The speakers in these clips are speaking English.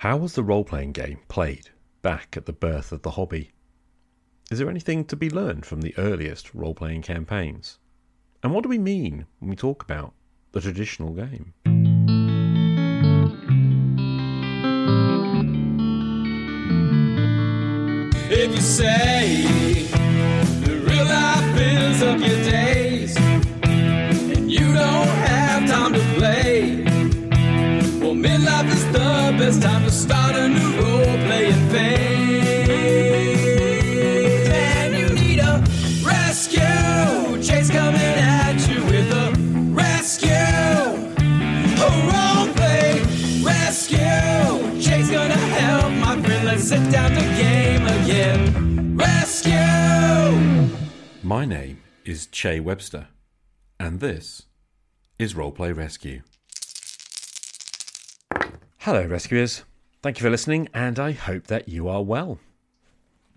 How was the role playing game played back at the birth of the hobby? Is there anything to be learned from the earliest role playing campaigns? And what do we mean when we talk about the traditional game? If you say best time to start a new role playing phase. And you need a rescue. Chase coming at you with a rescue. A role play rescue. Chase gonna help my friend. Let's sit down to game again. Rescue. My name is Che Webster, and this is Roleplay Rescue. Hello, rescuers. Thank you for listening, and I hope that you are well.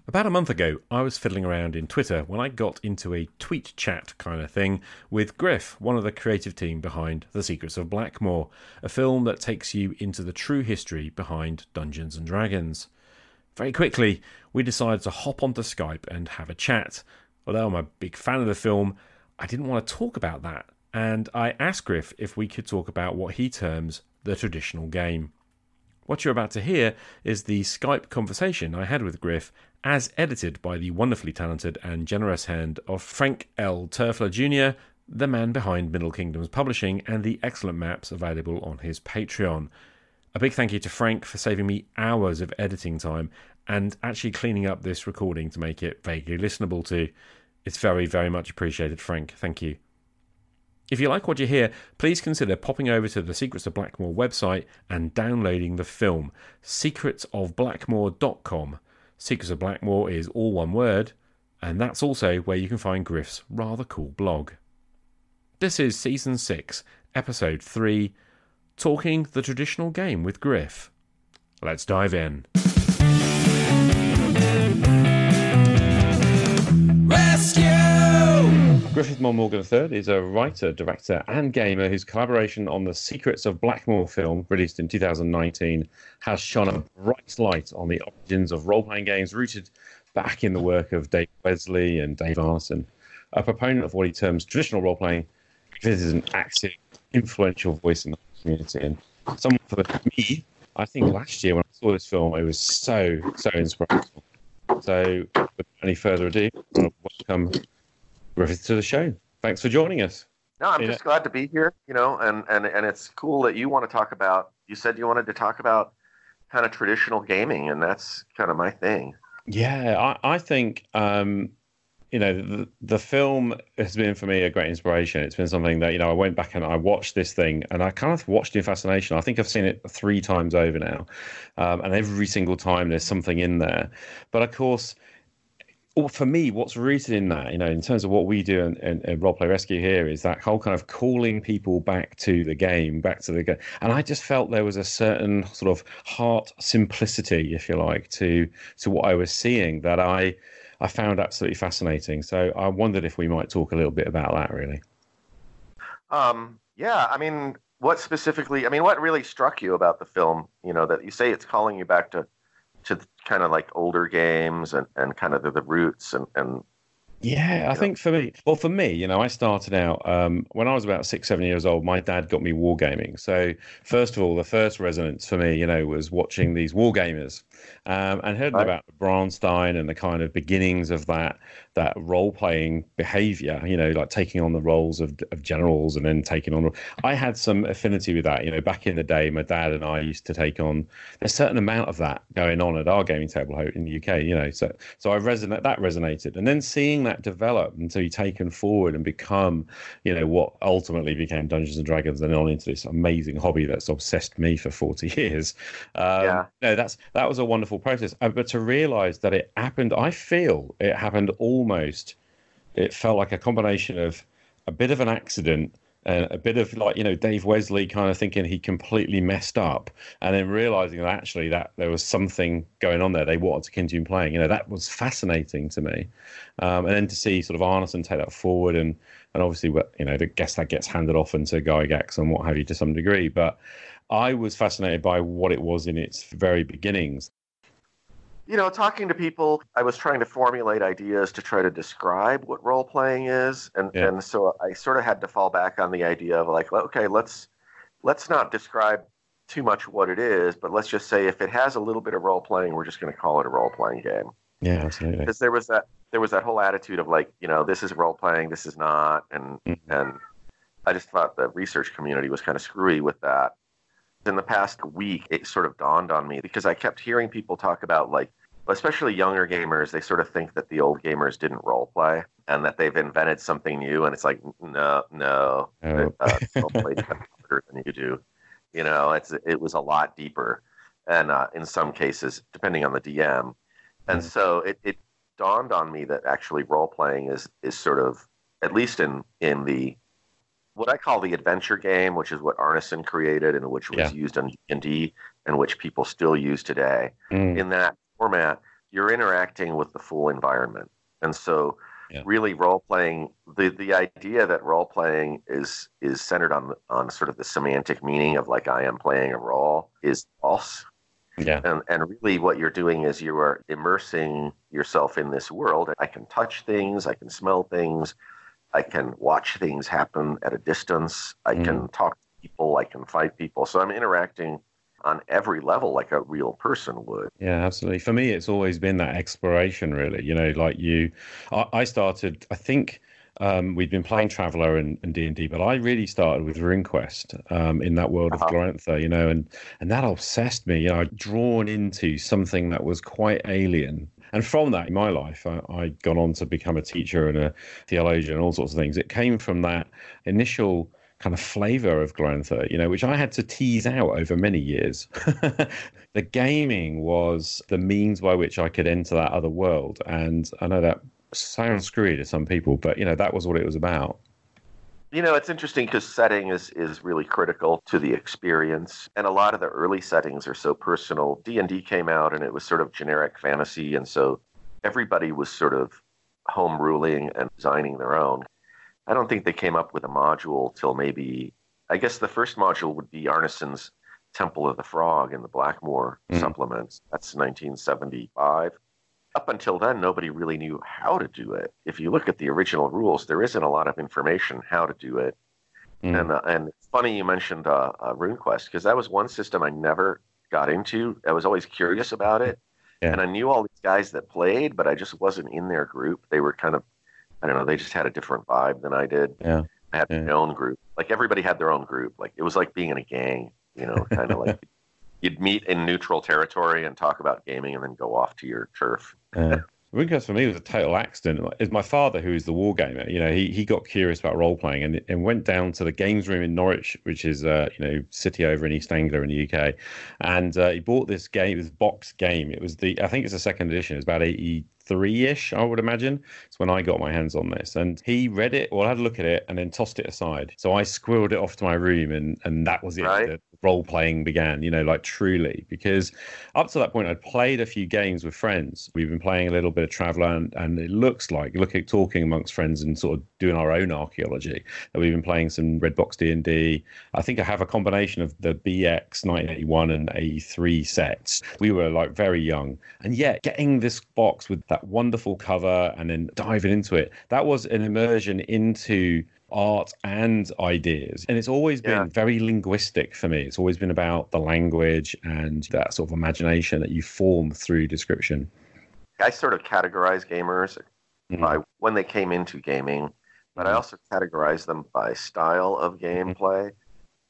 About a month ago, I was fiddling around in Twitter when I got into a tweet chat kind of thing with Griff, one of the creative team behind The Secrets of Blackmoor, a film that takes you into the true history behind Dungeons and Dragons. Very quickly, we decided to hop onto Skype and have a chat. Although I'm a big fan of the film, I didn't want to talk about that, and I asked Griff if we could talk about what he terms the traditional game. What you're about to hear is the Skype conversation I had with Griff, as edited by the wonderfully talented and generous hand of Frank L. Turfler Jr., the man behind Middle Kingdoms Publishing and the excellent maps available on his Patreon. A big thank you to Frank for saving me hours of editing time and actually cleaning up this recording to make it vaguely listenable to. It's very, very much appreciated, Frank. Thank you. If you like what you hear, please consider popping over to the Secrets of Blackmoor website and downloading the film, secretsofblackmoor.com. Secrets of Blackmoor is all one word, and that's also where you can find Griff's rather cool blog. This is Season 6, Episode 3 Talking the Traditional Game with Griff. Let's dive in. Rescue. Griffith Morgan III is a writer, director, and gamer whose collaboration on the Secrets of Blackmoor film, released in 2019, has shone a bright light on the origins of role playing games rooted back in the work of Dave Wesely and Dave Arneson. A proponent of what he terms traditional role playing, Griffith is an active, influential voice in the community. And someone for me, I think last year when I saw this film, it was so, so inspirational. So, without any further ado, I want to welcome Griffith to the show. Thanks for joining us. No, I'm just glad to be here, you know, and, and, and it's cool that you want to talk about, you said you wanted to talk about kind of traditional gaming, and that's kind of my thing. Yeah, I, I think um, you know the, the film has been for me a great inspiration. It's been something that you know I went back and I watched this thing, and I kind of watched it in fascination. I think I've seen it three times over now, um, and every single time there's something in there. But of course. Well, for me, what's rooted in that, you know, in terms of what we do and in, in Roleplay Rescue here, is that whole kind of calling people back to the game, back to the game. And I just felt there was a certain sort of heart simplicity, if you like, to to what I was seeing that I I found absolutely fascinating. So I wondered if we might talk a little bit about that, really. Um, yeah, I mean, what specifically, I mean, what really struck you about the film, you know, that you say it's calling you back to, to kind of like older games and, and kind of the, the roots and, and Yeah, I think for me, well, for me, you know, I started out um, when I was about six, seven years old. My dad got me wargaming. So, first of all, the first resonance for me, you know, was watching these wargamers um, and heard Right. about Braunstein and the kind of beginnings of that that role playing behavior. You know, like taking on the roles of, of generals and then taking on. I had some affinity with that. You know, back in the day, my dad and I used to take on a certain amount of that going on at our gaming table in the UK. You know, so so I resonate that resonated, and then seeing that develop and to be taken forward and become, you know, what ultimately became Dungeons and Dragons, and on into this amazing hobby that's obsessed me for forty years. Um, Yeah. no, that's that was a wonderful process. Uh, but to realise that it happened, I feel it happened almost. It felt like a combination of a bit of an accident and a bit of like you know Dave Wesely kind of thinking he completely messed up, and then realizing that actually that there was something going on there. They wanted to continue playing. You know that was fascinating to me, um, and then to see sort of Arneson take that forward and and obviously you know, I guess that gets handed off into Gygax and what have you to some degree, but. I was fascinated by what it was in its very beginnings. You know, talking to people, I was trying to formulate ideas to try to describe what role playing is, and Yeah. and so I sort of had to fall back on the idea of like, okay, let's let's not describe too much what it is, but let's just say if it has a little bit of role playing, we're just going to call it a role playing game. Yeah, absolutely. because there was that there was that whole attitude of like you know this is role playing this is not and Mhm. and i just thought the research community was kind of screwy with that in the past week it sort of dawned on me because i kept hearing people talk about like especially younger gamers they sort of think that the old gamers didn't role play and that they've invented something new and it's like no no Oh. uh, role play harder than you do you know it's it was a lot deeper and uh, in some cases depending on the dm and Mm. so it, it dawned on me that actually role playing is is sort of at least in in the what I call the adventure game, which is what Arneson created and which was Yeah. used in D&D and which people still use today. Mm, In that format, you're interacting with the full environment. And so Yeah. really role playing the the idea that role playing is is centered on on sort of the semantic meaning of like I am playing a role is false. Yeah, and, and really what you're doing is you are immersing yourself in this world. I can touch things i can smell things i can watch things happen at a distance i can mm-hmm. talk to people i can fight people. So i'm interacting on every level like a real person would yeah, absolutely. For me, it's always been that exploration, really. You know, like you, I, I started. I think um, we'd been playing Traveller and and D and D, but I really started with RuneQuest um, in that world of Uh-huh. Glorantha. You know, and and that obsessed me. You know, I'd drawn into something that was quite alien. And from that, in my life, I, I'd gone on to become a teacher and a theologian and all sorts of things. It came from that initial kind of flavor of Glorantha, you know, which I had to tease out over many years. the gaming was the means by which I could enter that other world. And I know that sounds screwy to some people, but, you know, that was what it was about. you know it's interesting because setting is is really critical to the experience and a lot of the early settings are so personal d&d came out and it was sort of generic fantasy and so everybody was sort of home ruling and designing their own i don't think they came up with a module till maybe i guess the first module would be arneson's temple of the frog in the blackmoor Mhm. supplements that's 1975 up until then, nobody really knew how to do it. If you look at the original rules, there isn't a lot of information how to do it. Mm. And uh, and funny you mentioned uh, uh, RuneQuest because that was one system I never got into. I was always curious about it, Yeah. and I knew all these guys that played, but I just wasn't in their group. They were kind of, I don't know, they just had a different vibe than I did. Yeah. I had Yeah. my own group. Like everybody had their own group. Like it was like being in a gang. You know, kind of like you'd meet in neutral territory and talk about gaming, and then go off to your turf. Yeah. For me was a total accident. It's my father who is the war gamer. You know, he, he got curious about role playing and, and went down to the games room in Norwich, which is uh, you know city over in East Anglia in the UK, and uh, he bought this game, this box game. It was the I think it's the second edition. It's about eighty three ish, I would imagine. It's when I got my hands on this, and he read it, or had a look at it, and then tossed it aside. So I squirreled it off to my room, and and that was it. Right. The role playing began. You know, like truly, because up to that point, I'd played a few games with friends. We've been playing a little bit of Traveller, and, and it looks like look at talking amongst friends and sort of doing our own archaeology. That we've been playing some Red Box D and D. I think I have a combination of the BX 1981 and 83 sets. We were like very young, and yet getting this box with that wonderful cover and then diving into it, that was an immersion into art and ideas. And it's always been Yeah. very linguistic for me. It's always been about the language and that sort of imagination that you form through description. I sort of categorize gamers Mhm. by when they came into gaming, but I Mhm. also categorize them by style of gameplay.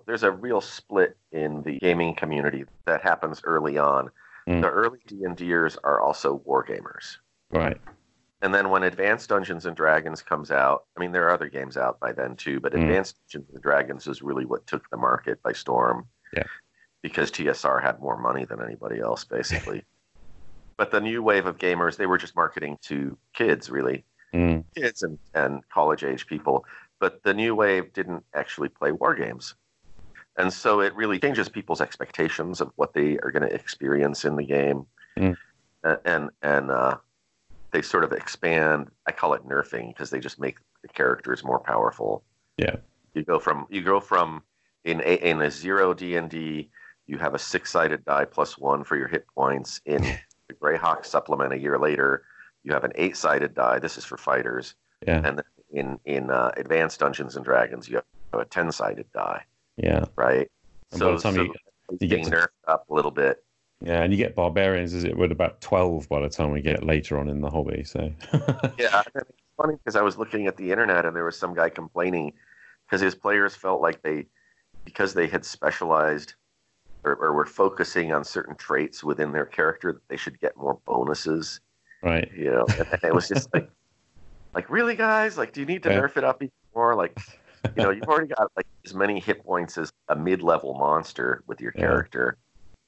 There's a real split in the gaming community that happens early on. Mm. The early D&Ders are also war gamers. Right. And then when Advanced Dungeons and Dragons comes out, I mean there are other games out by then too, but Mm. Advanced Dungeons and Dragons is really what took the market by storm. Yeah. Because TSR had more money than anybody else basically. but the new wave of gamers, they were just marketing to kids really Mm. kids and, and college age people, but the new wave didn't actually play war games. And so it really changes people's expectations of what they are going to experience in the game. Mm. And, and, uh, they sort of expand. I call it nerfing because they just make the characters more powerful. Yeah. You go from, you go from in a, in a zero D and D, you have a six sided die plus one for your hit points. In the Greyhawk supplement, a year later, you have an eight sided die. This is for fighters, Yeah. and in in uh, Advanced Dungeons and Dragons, you have a ten sided die, Yeah. right? And the time you- you get nerfed up a little bit. Yeah, and you get barbarians as it would about twelve by the time we get later on in the hobby. So Yeah, it's funny because I was looking at the internet and there was some guy complaining because his players felt like they, because they had specialized or, or were focusing on certain traits within their character, that they should get more bonuses. right. You know, and it was just like, like really, guys, like, do you need to Yeah. nerf it up even more? Like, you know, you've already got like as many hit points as a mid-level monster with your Yeah. character,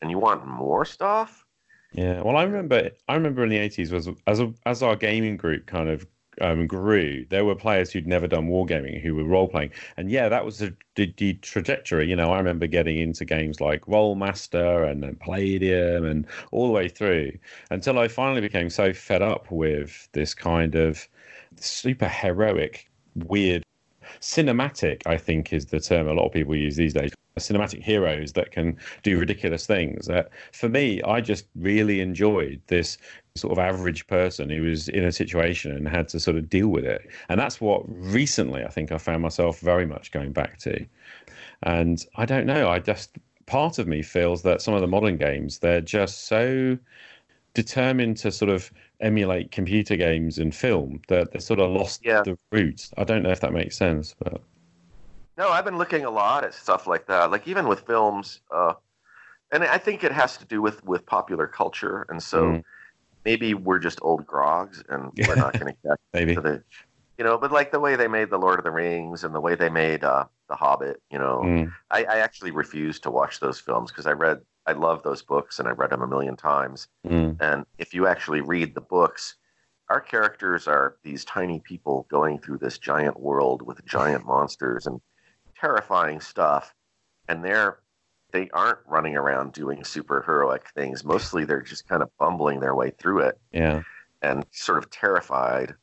and you want more stuff. Yeah. Well, I remember. I remember in the eighties was as a, as our gaming group kind of um, grew, there were players who'd never done wargaming who were role playing, and yeah, that was the, the, the trajectory. You know, I remember getting into games like Rolemaster and then Palladium and all the way through until I finally became so fed up with this kind of super heroic, weird cinematic, I think is the term a lot of people use these days. Cinematic heroes that can do ridiculous things. Uh, for me, I just really enjoyed this sort of average person who was in a situation and had to sort of deal with it. And that's what recently I think I found myself very much going back to. And I don't know, I just part of me feels that some of the modern games, they're just so determined to sort of emulate computer games and film that they sort of lost Yeah. the roots. I don't know if that makes sense, but No, I've been looking a lot at stuff like that. Like even with films, uh, and I think it has to do with with popular culture, and so Mm. maybe we're just old grogs, and we're not going to catch maybe. to the, you know. But like the way they made the Lord of the Rings and the way they made uh, the Hobbit, you know, Mm, I, I actually refused to watch those films because I read, I love those books, and I read them a million times. mm, And if you actually read the books, our characters are these tiny people going through this giant world with giant monsters and terrifying stuff. And they're they aren't running around doing super heroic things. Mostly they're just kind of bumbling their way through it yeah. and sort of terrified.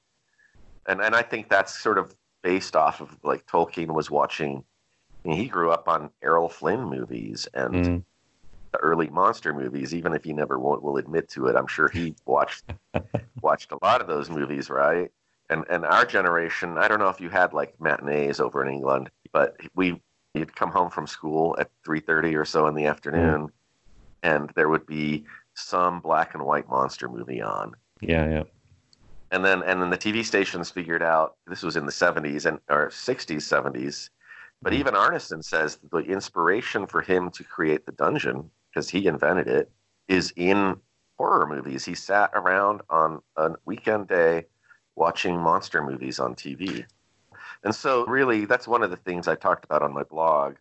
And and I think that's sort of based off of like Tolkien was watching I mean, he grew up on Errol Flynn movies and Mm, the early monster movies, even if he never will, will admit to it. I'm sure he watched watched a lot of those movies, right? And and our generation, I don't know if you had like matinees over in England, but we you'd come home from school at 3:30 or so in the afternoon, mm-hmm. and there would be some black and white monster movie on. yeah, yeah. And then and then the TV stations figured out this was in the 70s and or 60s, 70s. But hmm. even Arneson says the inspiration for him to create the dungeon, because he invented it, is in horror movies. He sat around on a weekend day watching monster movies on TV. And so really that's one of the things I talked about on my blog.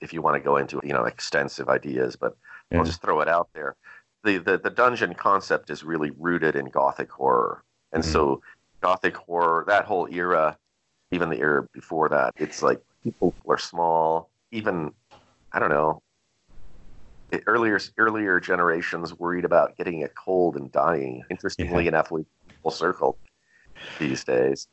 If you want to go into, you know, extensive ideas, but Yeah. I'll just throw it out there. The, the the dungeon concept is really rooted in gothic horror. And hmm. so gothic horror, that whole era, even the era before that, it's like people were small, even I don't know. Earlier earlier generations worried about getting a cold and dying. Interestingly Yeah. enough, we full circle these days.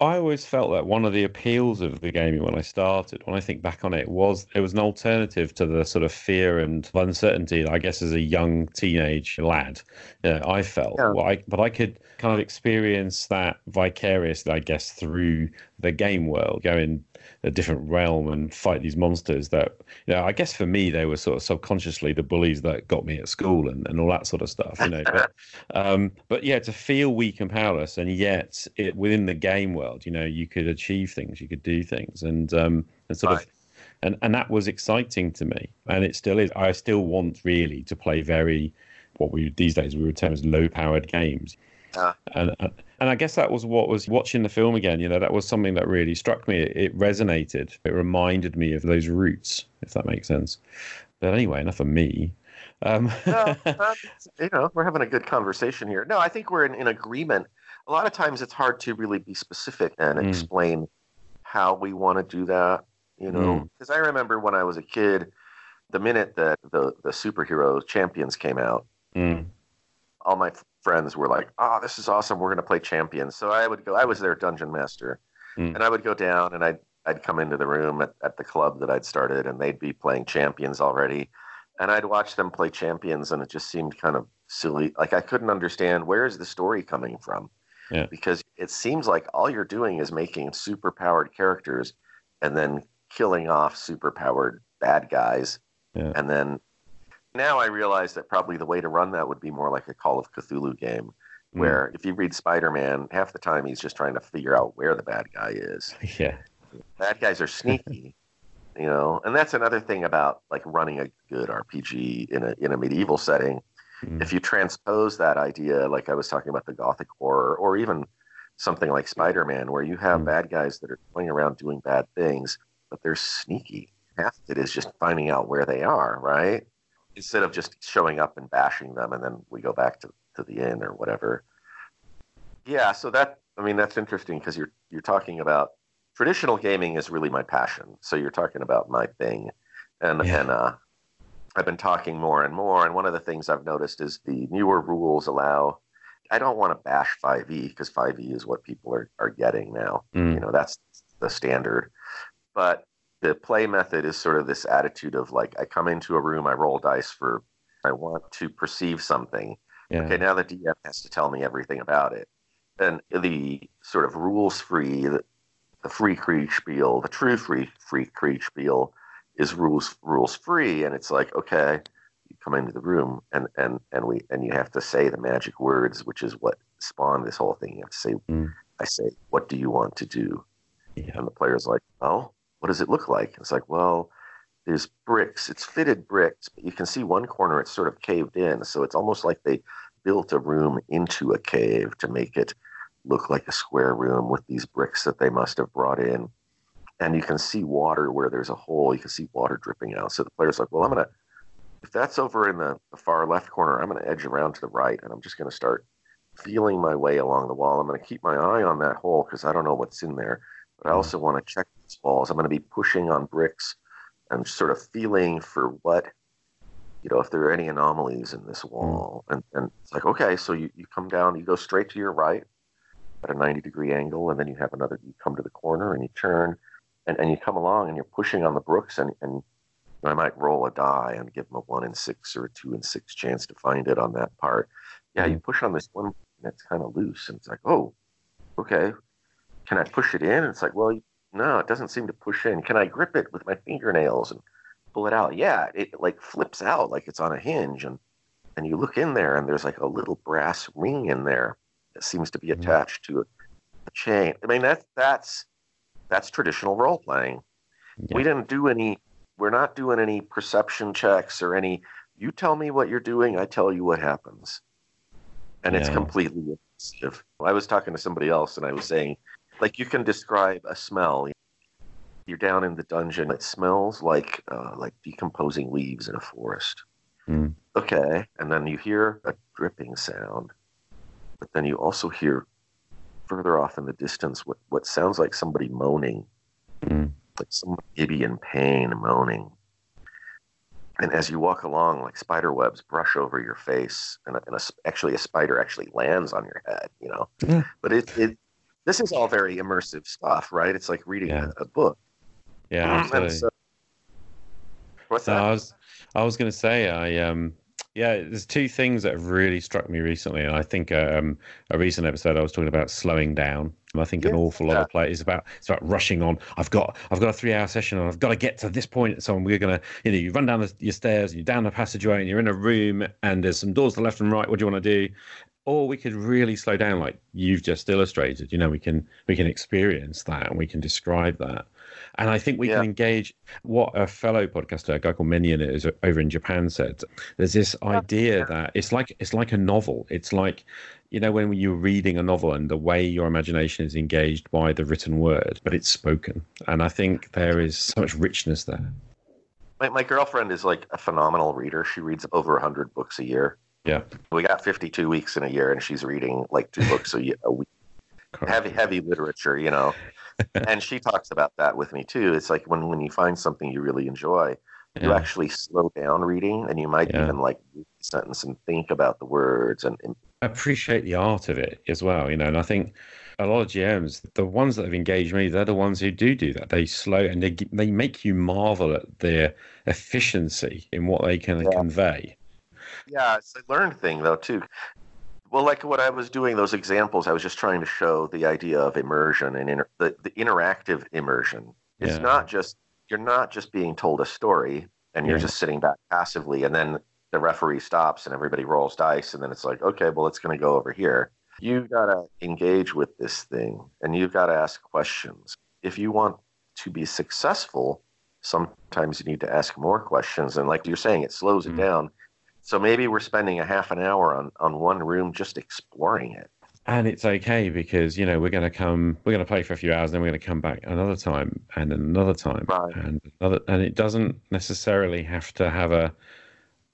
I always felt that one of the appeals of the gaming when I started, when I think back on it, was it was an alternative to the sort of fear and uncertainty. I guess as a young teenage lad, you know, I felt, Yeah. well, I, but I could kind of experience that vicariously, I guess, through the game world, go in a different realm and fight these monsters. That, you know, I guess for me, they were sort of subconsciously the bullies that got me at school and, and all that sort of stuff, you know. But um, but yeah, to feel weak and powerless, and yet it within the game world, you know, you could achieve things, you could do things, and um, and sort Right. of, and and that was exciting to me, and it still is. I still want really to play very, what we these days we would term as low-powered games, Yeah. and and and I guess that was what was watching the film again. You know, that was something that really struck me. It, it resonated. It reminded me of those roots, if that makes sense. But anyway, enough of me. Um, no, um, you know, we're having a good conversation here. No, I think we're in, in agreement. A lot of times it's hard to really be specific and Mm. explain how we want to do that, you know. Mm. Because I remember when I was a kid, the minute that the, the superhero champions came out, mm, all my f- friends were like, oh, this is awesome. We're going to play champions. So I would go, I was their dungeon master. Mm. And I would go down and I'd I'd come into the room at, at the club that I'd started, and they'd be playing champions already, and I'd watch them play champions, and it just seemed kind of silly. Like I couldn't understand where is the story coming from, Yeah. because it seems like all you're doing is making super powered characters, and then killing off super powered bad guys, Yeah. and then now I realize that probably the way to run that would be more like a Call of Cthulhu game Mm. where if you read Spider-Man, half the time he's just trying to figure out where the bad guy is. Yeah. Bad guys are sneaky, you know, and that's another thing about like running a good RPG in a in a medieval setting. Mm. If you transpose that idea, like I was talking about the Gothic horror, or even something like Spider-Man, where you have Mm. bad guys that are going around doing bad things, but they're sneaky. Half of it is just finding out where they are, right? Instead of just showing up and bashing them, and then we go back to, to the inn or whatever. Yeah, so that I mean that's interesting because you're you're talking about traditional gaming is really my passion. So you're talking about my thing, and Yeah. and uh, I've been talking more and more. And one of the things I've noticed is the newer rules allow. I don't want to bash 5e because 5e is what people are, are getting now. Mm. You know, that's the standard. But the play method is sort of this attitude of like, I come into a room, I roll dice for, I want to perceive something. Yeah. Okay, now the DM has to tell me everything about it. And the sort of rules free, the, the free Kriegsspiel, the true free free Kriegsspiel is rules rules free, and it's like okay, you come into the room and and and we and you have to say the magic words, which is what spawned this whole thing. You have to say, Mm. I say, what do you want to do? Yeah. And the player's like, oh, what does it look like? It's like, well, there's bricks. It's fitted bricks, but you can see one corner it's sort of caved in. So it's almost like they built a room into a cave to make it look like a square room with these bricks that they must have brought in. And you can see water where there's a hole. You can see water dripping out. So the player's like, well, I'm going to, if that's over in the, the far left corner, I'm going to edge around to the right and I'm just going to start feeling my way along the wall. I'm going to keep my eye on that hole because I don't know what's in there. But I Mhm. also want to check these walls. I'm going to be pushing on bricks and sort of feeling for what, you know, if there are any anomalies in this wall. And, and it's like, okay, so you, you come down, you go straight to your right at a 90 degree angle, and then you have another, you come to the corner and you turn and, and you come along and you're pushing on the Brooks, and, and I might roll a die and give them a one in six or a two in six chance to find it on that part. Yeah, you push on this one and it's kind of loose, and it's like, oh, okay. Can I push it in? And it's like, well, no, it doesn't seem to push in. Can I grip it with my fingernails and pull it out? Yeah, it like flips out like it's on a hinge, and and you look in there, and there's like a little brass ring in there that seems to be Mhm. attached to a chain. I mean, that's that's that's traditional role playing Yeah. we didn't do any we're not doing any perception checks or any you tell me what you're doing i tell you what happens. And it's completely i was talking to somebody else and i was saying like you can describe a smell. You're down in the dungeon it smells like uh, like decomposing leaves in a forest. Mm. okay. And then you hear a dripping sound but then you also hear further off in the distance what, what sounds like somebody moaning Mm. like someone maybe in pain moaning. And as you walk along, like spider webs brush over your face, and, a, and a, actually a spider actually lands on your head, you know. Yeah. But it, it this is all very immersive stuff, right? It's like reading Yeah. a, a book. Yeah. Absolutely. so- what's No, that? I was I was going to say I um yeah there's two things that have really struck me recently and I think um a recent episode I was talking about slowing down. And I think an awful lot of play is about it's about rushing on. I've got I've got a three hour session and I've got to get to this point so we're gonna you know you run down the, your stairs and you're down the passageway and you're in a room and there's some doors to the left and right. What do you want to do or we could really slow down like you've just illustrated you know we can we can experience that and we can describe that and I think we Yeah. can engage what a fellow podcaster, a guy called Minion, is over in Japan said. There's this oh, idea that it's like it's like a novel. It's like you know when you're reading a novel and the way your imagination is engaged by the written word, but it's spoken. And I think there is so much richness there. My, my girlfriend is like a phenomenal reader. She reads over 100 books a year. Yeah. We got 52 weeks in a year, and she's reading like two books a, a week. heavy heavy literature you know and she talks about that with me too it's like when when you find something you really enjoy you actually slow down reading and you might Yeah. even like read the sentence and think about the words and, and appreciate the art of it as well, you know. And I think a lot of GMs, the ones that have engaged me, they're the ones who do do that. They slow and they they make you marvel at their efficiency in what they can Yeah. convey. Yeah, it's a learned thing though too. Well, like what I was doing those examples, I was just trying to show the idea of immersion and inter- the, the interactive immersion. It's Yeah. not just you're not just being told a story and you're Yeah. just sitting back passively, and then the referee stops and everybody rolls dice, and then it's like, okay, well, it's going to go over here. You've got to engage with this thing, and you've got to ask questions. If you want to be successful, sometimes you need to ask more questions, and like you're saying, it slows Mm. it down. So maybe we're spending a half an hour on, on one room just exploring it. And it's okay because, you know, we're going to come, we're going to play for a few hours, then we're going to come back another time and another time Right. and another. And it doesn't necessarily have to have a,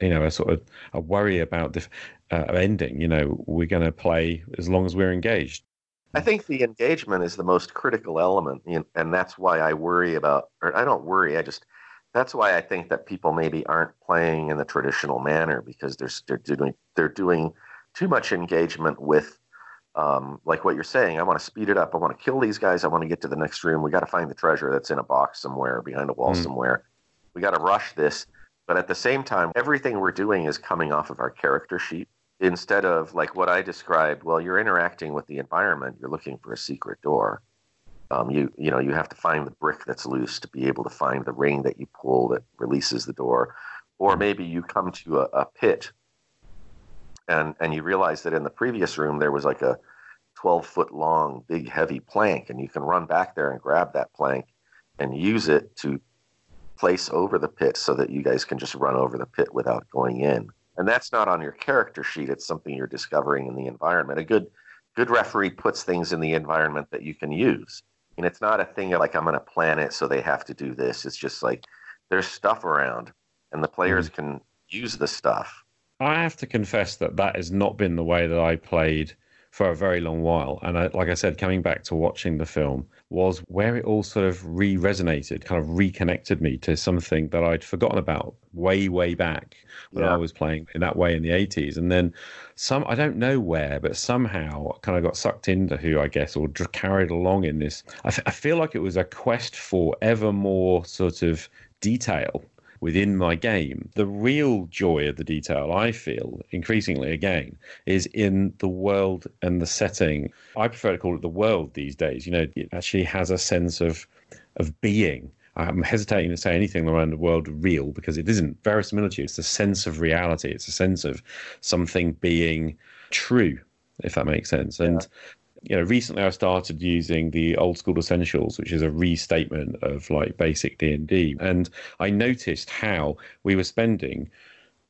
you know, a sort of a worry about the uh, ending. You know, we're going to play as long as we're engaged. I think the engagement is the most critical element, and that's why I worry about, or I don't worry, I just, that's why I think that people maybe aren't playing in the traditional manner because they're they're doing they're doing too much engagement with, um, like what you're saying. I want to speed it up. I want to kill these guys. I want to get to the next room. We got to find the treasure that's in a box somewhere behind a wall Mm. somewhere. We got to rush this, but at the same time, everything we're doing is coming off of our character sheet instead of like what I described, well, you're interacting with the environment. You're looking for a secret door. Um, you you know you have to find the brick that's loose to be able to find the ring that you pull that releases the door, or maybe you come to a, a pit, and and you realize that in the previous room there was like a 12 foot long big heavy plank, and you can run back there and grab that plank and use it to place over the pit so that you guys can just run over the pit without going in. And that's not on your character sheet. It's something you're discovering in the environment. A good good referee puts things in the environment that you can use and it's not a thing like i'm going to plan it so they have to do this. It's just like there's stuff around and the players mm. can use the stuff. I have to confess that that has not been the way that I played for a very long while. And I, like I said, coming back to watching the film was where it all sort of re resonated, kind of reconnected me to something that I'd forgotten about way, way back when Yeah. I was playing in that way in the 80s. And then some, I don't know where, but somehow kind of got sucked into who, I guess, or dr- carried along in this. I, f- I feel like it was a quest for ever more sort of detail within my game. The real joy of the detail, I feel, increasingly again, is in the world and the setting. I prefer to call it the world these days. You know, it actually has a sense of of being. I'm hesitating to say anything around the world real because it isn't verisimilitude. It's a sense of reality. It's a sense of something being true, if that makes sense. And you know, recently I started using the old school essentials, which is a restatement of like basic D and D, and I noticed how we were spending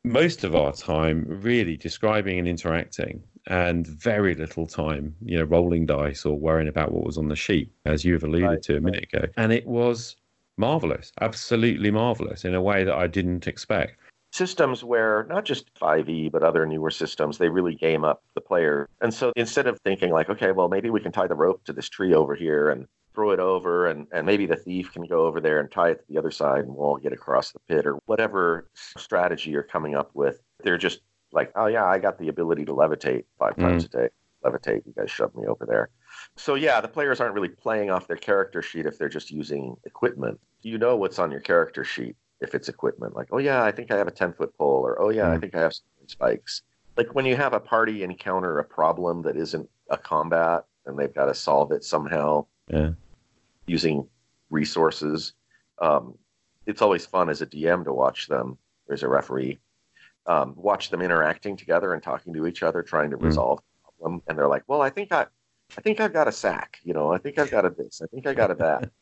most of our time really describing and interacting, and very little time, you know, rolling dice or worrying about what was on the sheet, as you've alluded Right, to a minute ago. And it was marvelous, absolutely marvelous in a way that I didn't expect. Systems where not just 5e but other newer systems they really game up the player. And so instead of thinking like okay well maybe we can tie the rope to this tree over here and throw it over and, and maybe the thief can go over there and tie it to the other side and we'll all get across the pit or whatever strategy you're coming up with they're just like oh yeah i got the ability to levitate five mm. times a day. Levitate you guys shove me over there. So yeah the players aren't really playing off their character sheet if they're just using equipment. You know what's on your character sheet if it's equipment like oh yeah i think i have a 10 foot pole or oh yeah i Mm. think i have some spikes like when you have a party encounter a problem that isn't a combat and they've got to solve it somehow Yeah. using resources um, it's always fun as a dm to watch them there's a referee um, watch them interacting together and talking to each other trying to Mm. resolve the problem and they're like well i think i i think i've got a sack you know i think i've got a this i think i got a that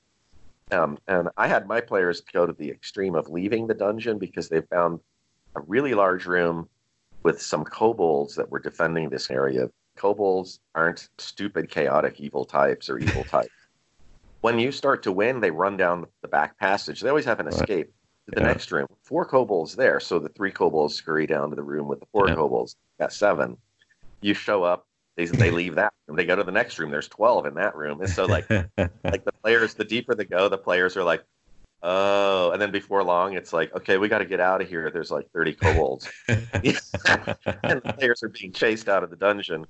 um, and I had my players go to the extreme of leaving the dungeon because they found a really large room with some kobolds that were defending this area. Kobolds aren't stupid, chaotic, evil types or evil types. When you start to win, they run down the back passage. They always have an Right. escape to the Yeah. next room. Four kobolds there, so the three kobolds scurry down to the room with the four Yeah. kobolds. Got seven. You show up. They, they leave that room. They go to the next room. There's twelve in that room. And so like like the players, the deeper they go, the players are like, Oh, and then before long, it's like, okay, we got to get out of here. There's like 30 kobolds, and the players are being chased out of the dungeon.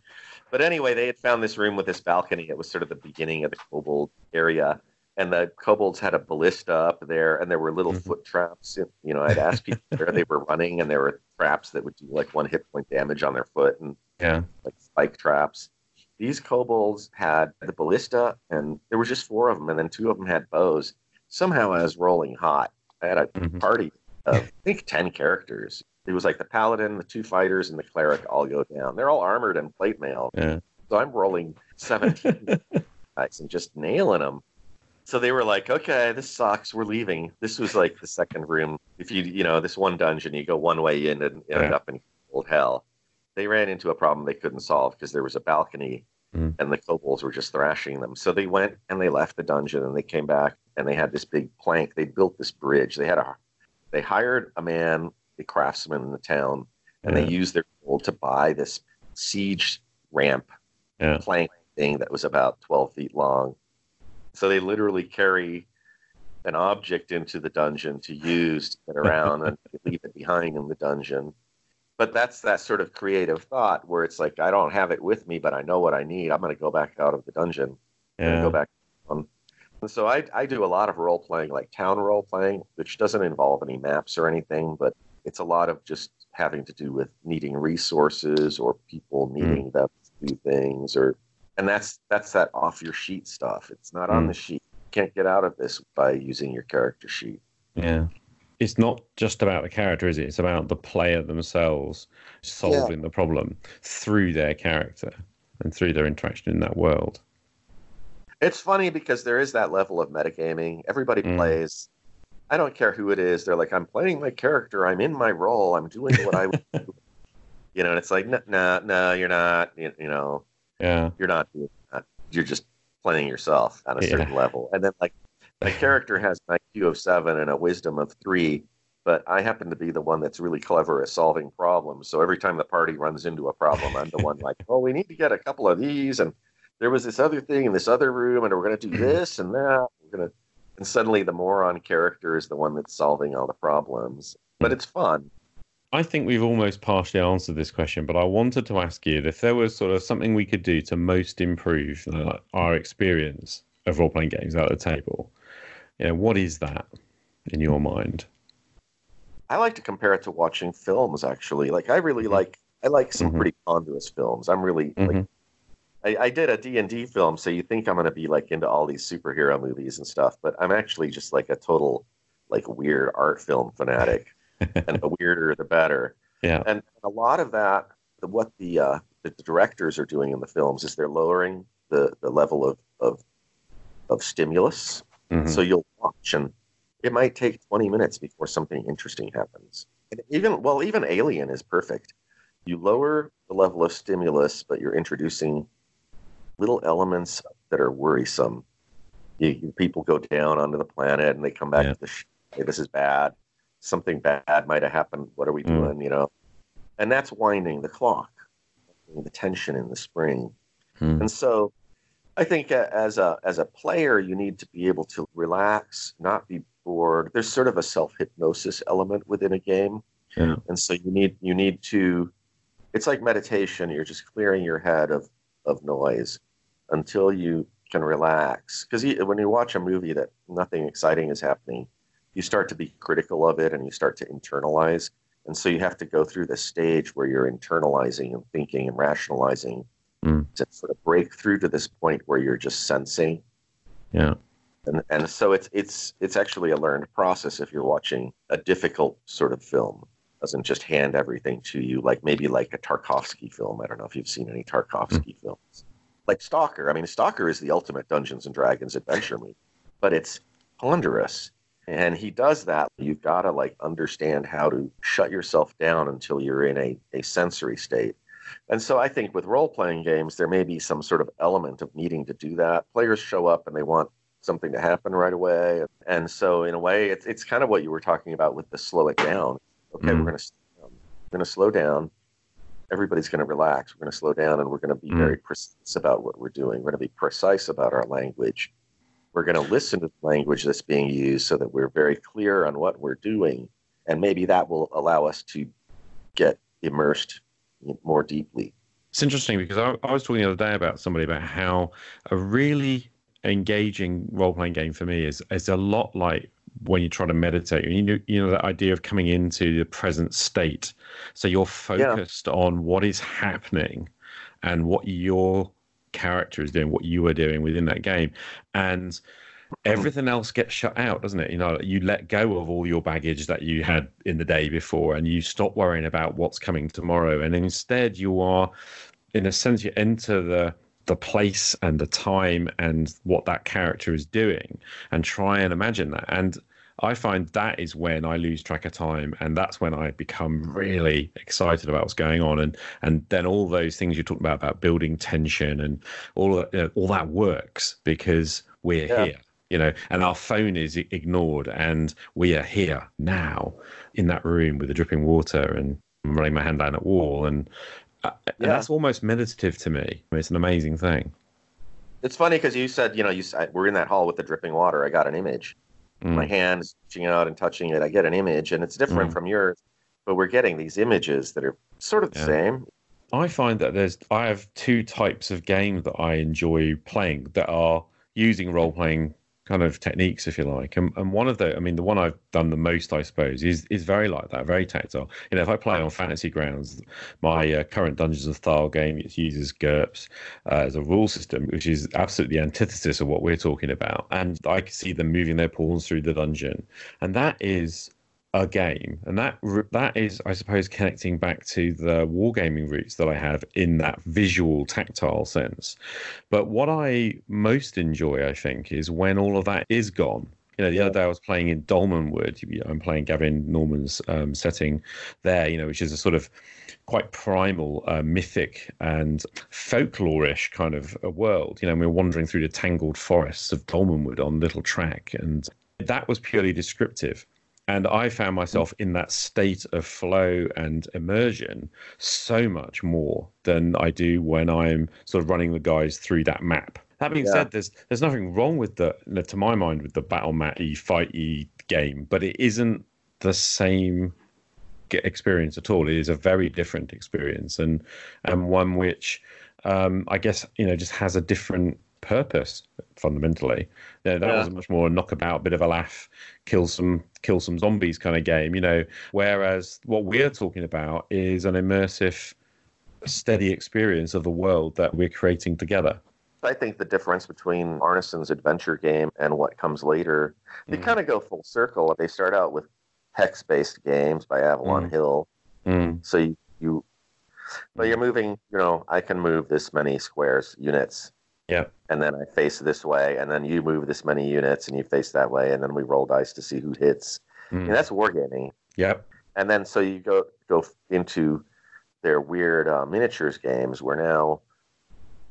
But anyway, they had found this room with this balcony. It was sort of the beginning of the kobold area, and the kobolds had a ballista up there, and there were little Mhm. foot traps. You know, I'd ask people where they were running, and there were traps that would do like one hit point damage on their foot, and yeah. like spike traps. These kobolds had the ballista, and there was just four of them, and then two of them had bows. Somehow, I was rolling hot. I had a Mhm. party of I think ten characters. It was like the paladin, the two fighters, and the cleric all go down. They're all armored and plate mail, Yeah. so I'm rolling seventeen guys and just nailing them. So they were like, "Okay, this sucks. We're leaving." This was like the second room. If you you know this one dungeon, you go one way in and end Yeah. up in old hell. They ran into a problem they couldn't solve because there was a balcony, Mm. and the kobolds were just thrashing them. So they went and they left the dungeon and they came back and they had this big plank. They built this bridge. They had a they hired a man, a craftsman in the town, and they used their gold to buy this siege ramp Yeah. plank thing that was about 12 feet long. So they literally carry an object into the dungeon to use to get around and leave it behind in the dungeon. But that's that sort of creative thought where it's like, I don't have it with me, but I know what I need. I'm going to go back out of the dungeon and Yeah. go back on. And so I, I do a lot of role playing, like town role playing, which doesn't involve any maps or anything, but it's a lot of just having to do with needing resources or people needing them to do things or and that's that's that off your sheet stuff. It's not on Mm. the sheet. You can't get out of this by using your character sheet. Yeah. It's not just about the character, is it? It's about the player themselves solving the problem through their character and through their interaction in that world. It's funny because there is that level of metagaming. Everybody Mm. plays. I don't care who it is. They're like, I'm playing my character. I'm in my role. I'm doing what I would do. You know, and it's like, no, no, no, you're not. You, you know, Yeah. you're not doing that. You're just playing yourself on a Yeah. certain level. And then, like, my character has an IQ of seven and a wisdom of three, but I happen to be the one that's really clever at solving problems. So every time the party runs into a problem, I'm the one like, oh, we need to get a couple of these. And there was this other thing in this other room, and we're going to do this and that. We're going to. And suddenly the moron character is the one that's solving all the problems. But it's fun. I think we've almost partially answered this question, but I wanted to ask you if there was sort of something we could do to most improve uh, our experience of role playing games at the table. You know, what is that in your mind? I like to compare it to watching films. Actually, like I really like I like some Mhm. pretty ponderous films. I'm really like Mhm. I, I did a D and D film, so you think I'm going to be like into all these superhero movies and stuff, but I'm actually just like a total like weird art film fanatic, and the weirder the better. Yeah. And a lot of that, the, what the uh, the directors are doing in the films is they're lowering the the level of of of stimulus. Mhm. So you'll watch, and it might take 20 minutes before something interesting happens. And even well, even Alien is perfect. You lower the level of stimulus, but you're introducing little elements that are worrisome. You, you, people go down onto the planet and they come back Yeah. to the sh- hey, this is bad. Something bad might have happened. What are we Mm. doing? You know, and that's winding the clock, the tension in the spring. Hmm. And so I think as a as a player, you need to be able to relax, not be bored. There's sort of a self hypnosis element within a game, Yeah. and so you need you need to. It's like meditation. You're just clearing your head of of noise until you can relax. Because when you watch a movie that nothing exciting is happening, you start to be critical of it and you start to internalize. And so you have to go through this stage where you're internalizing and thinking and rationalizing Mm. to sort of break through to this point where you're just sensing. Yeah. And and so it's it's it's actually a learned process if you're watching a difficult sort of film. It doesn't just hand everything to you like maybe like a Tarkovsky film. I don't know if you've seen any Tarkovsky films. Like Stalker. I mean Stalker is the ultimate Dungeons and Dragons adventure movie. But it's ponderous. And he does that. You've got to like understand how to shut yourself down until you're in a, a sensory state. And so I think with role playing games, there may be some sort of element of needing to do that. Players show up and they want something to happen right away. And so, in a way, it's, it's kind of what you were talking about with the slow it down. Okay, Mm. we're going to we're going to slow down. Everybody's going to relax. We're going to slow down, and we're going to be Mm. very precise about what we're doing. We're going to be precise about our language. we're going to listen to the language that's being used so that we're very clear on what we're doing. And maybe that will allow us to get immersed more deeply. It's interesting because I, I was talking the other day about somebody about how a really engaging role playing game for me is is a lot like when you try to meditate. You know, you know that idea of coming into the present state. So you're focused yeah. on what is happening and what your character is doing, what you are doing within that game, and everything else gets shut out, doesn't it? You know, you let go of all your baggage that you had in the day before, and you stop worrying about what's coming tomorrow, and instead you are, in a sense, you enter the the place and the time and what that character is doing, and try and imagine that. And I find that is when I lose track of time, and that's when I become really excited about what's going on, and and then all those things you're talking about about building tension and all you know, all that works because we're yeah. here, you know, and our phone is ignored, and we are here now in that room with the dripping water and running my hand down a wall, and, uh, yeah. and that's almost meditative to me. I mean, it's an amazing thing. It's funny because you said, you know, you said, we're in that hall with the dripping water. I got an image mm. my hands reaching out and touching it, I get an image, and it's different mm. from yours. But we're getting these images that are sort of the yeah. same. I find that there's I have two types of games that I enjoy playing that are using role playing kind of techniques, if you like. And, and one of the, I mean, the one I've done the most, I suppose, is is very like that, very tactile. You know, if I play on Fantasy Grounds, my uh, current Dungeons of Thal game, it uses GURPS uh, as a rule system, which is absolutely the antithesis of what we're talking about. And I can see them moving their pawns through the dungeon, and that is a game, and that that is, I suppose, connecting back to the wargaming roots that I have in that visual, tactile sense. But what I most enjoy, I think, is when all of that is gone. You know, the other day I was playing in Dolmenwood. I'm playing Gavin Norman's um, setting there. You know, which is a sort of quite primal, uh, mythic, and folklorish kind of a world. You know, we're wandering through the tangled forests of Dolmenwood on little track, and that was purely descriptive. And I found myself in that state of flow and immersion so much more than I do when I'm sort of running the guys through that map. That being yeah. said, there's there's nothing wrong with the, to my mind, with the battle mat e fight e game, but it isn't the same experience at all. It is a very different experience, and and one which um, I guess you know just has a different purpose fundamentally. You know, that yeah. was much more a knockabout, bit of a laugh, kill some kill some zombies kind of game, you know. Whereas what we're talking about is an immersive, steady experience of the world that we're creating together. I think the difference between Arneson's adventure game and what comes later, they mm. kind of go full circle. They start out with hex-based games by Avalon mm. Hill, mm. so you, you, but you're moving. You know, I can move this many squares units yeah. And then I face this way, and then you move this many units, and you face that way, and then we roll dice to see who hits. Mm. And that's wargaming. Yep. And then so you go go into their weird uh, miniatures games where now,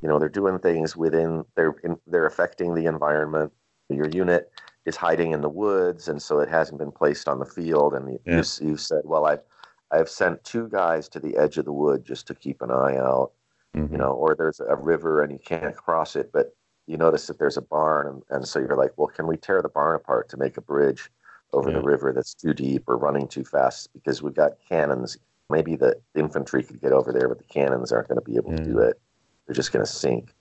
you know, they're doing things within they're in, they're affecting the environment. Your unit is hiding in the woods, and so it hasn't been placed on the field. And you, yeah. you, you said, well, I've I've sent two guys to the edge of the wood just to keep an eye out mm-hmm. you know, or there's a river and you can't cross it, but you notice that there's a barn, and, and so you're like, well, can we tear the barn apart to make a bridge over yeah. the river that's too deep or running too fast because we've got cannons. Maybe the infantry could get over there, but the cannons aren't going to be able to do it. They're just going to sink.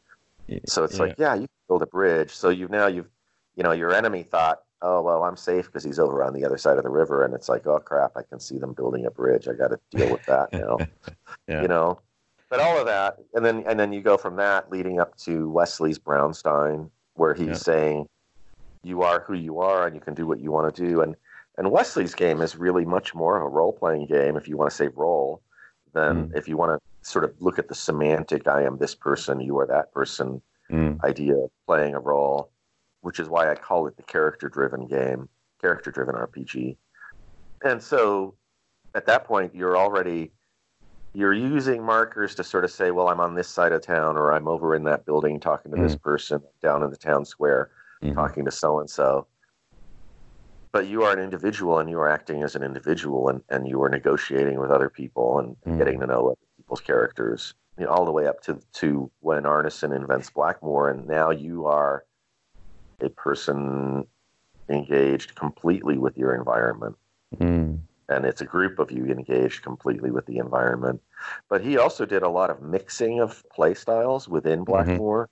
So it's yeah. like, yeah, you can build a bridge. So you've now you've, you know, your enemy thought, oh well, I'm safe because he's over on the other side of the river, and it's like, oh crap, I can see them building a bridge. I got to deal with that now. yeah. You know, but all of that, and then and then you go from that leading up to Wesely's Braunstein, where he's yeah. saying, "You are who you are, and you can do what you want to do." And and Wesely's game is really much more of a role playing game, if you want to say role, than mm. if you want to sort of look at the semantic "I am this person, you are that person" mm. idea of playing a role, which is why I call it the character driven game, character driven RPG. And so, at that point, you're already you're using markers to sort of say, well, I'm on this side of town, or I'm over in that building talking to mm. this person down in the town square, mm. talking to so and so. But you are an individual and you are acting as an individual and, and you are negotiating with other people and mm. getting to know other people's characters. You know, all the way up to to when Arneson invents Blackmoor, and now you are a person engaged completely with your environment. Mm. And it's a group of you engaged completely with the environment. But he also did a lot of mixing of play styles within Blackmoor.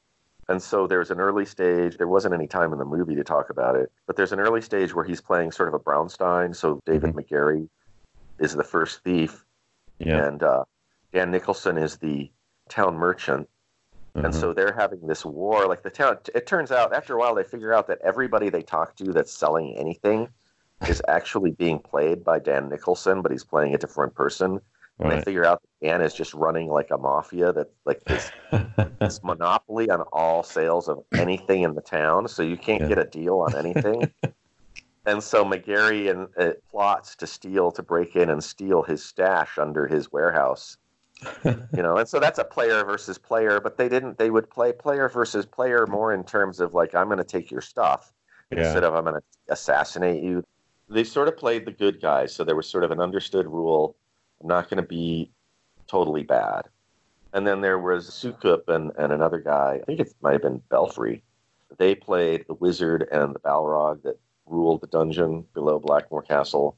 And so there's an early stage. There wasn't any time in the movie to talk about it, but there's an early stage where he's playing sort of a Braunstein. So David Megarry is the first thief, Yeah. and uh, Dan Nicholson is the town merchant. And Uh-huh. so they're having this war. Like the town, it turns out after a while they figure out that everybody they talk to that's selling anything is actually being played by Dan Nicholson, but he's playing a different person. And they Right. figure out that Dan is just running like a mafia that like this this monopoly on all sales of anything in the town, so you can't Yeah. get a deal on anything. and so Megarry and uh, plots to steal to break in and steal his stash under his warehouse. you know, and so that's a player versus player, but they didn't. They would play player versus player more in terms of like I'm going to take your stuff Yeah. instead of I'm going to assassinate you. They sort of played the good guys, so there was sort of an understood rule: I'm not going to be totally bad. And then there was Sukup and, and another guy. I think it might have been Belfry. They played the wizard and the Balrog that ruled the dungeon below Blackmoor Castle.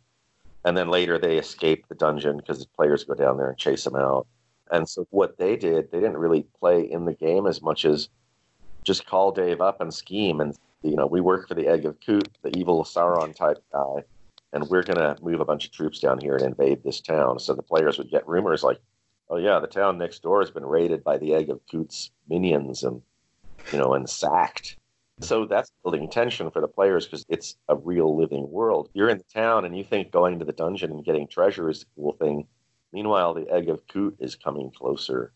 And then later they escape the dungeon because the players go down there and chase them out. And so what they did, they didn't really play in the game as much as just call Dave up and scheme. And, you know, we work for the Egg of Coot, the evil Sauron type guy. And we're going to move a bunch of troops down here and invade this town. So the players would get rumors like, oh, yeah, the town next door has been raided by the Egg of Coot's minions and, you know, and sacked. So that's building tension for the players because it's a real living world. You're in the town and you think going to the dungeon and getting treasure is the cool thing. Meanwhile, the Egg of Coot is coming closer.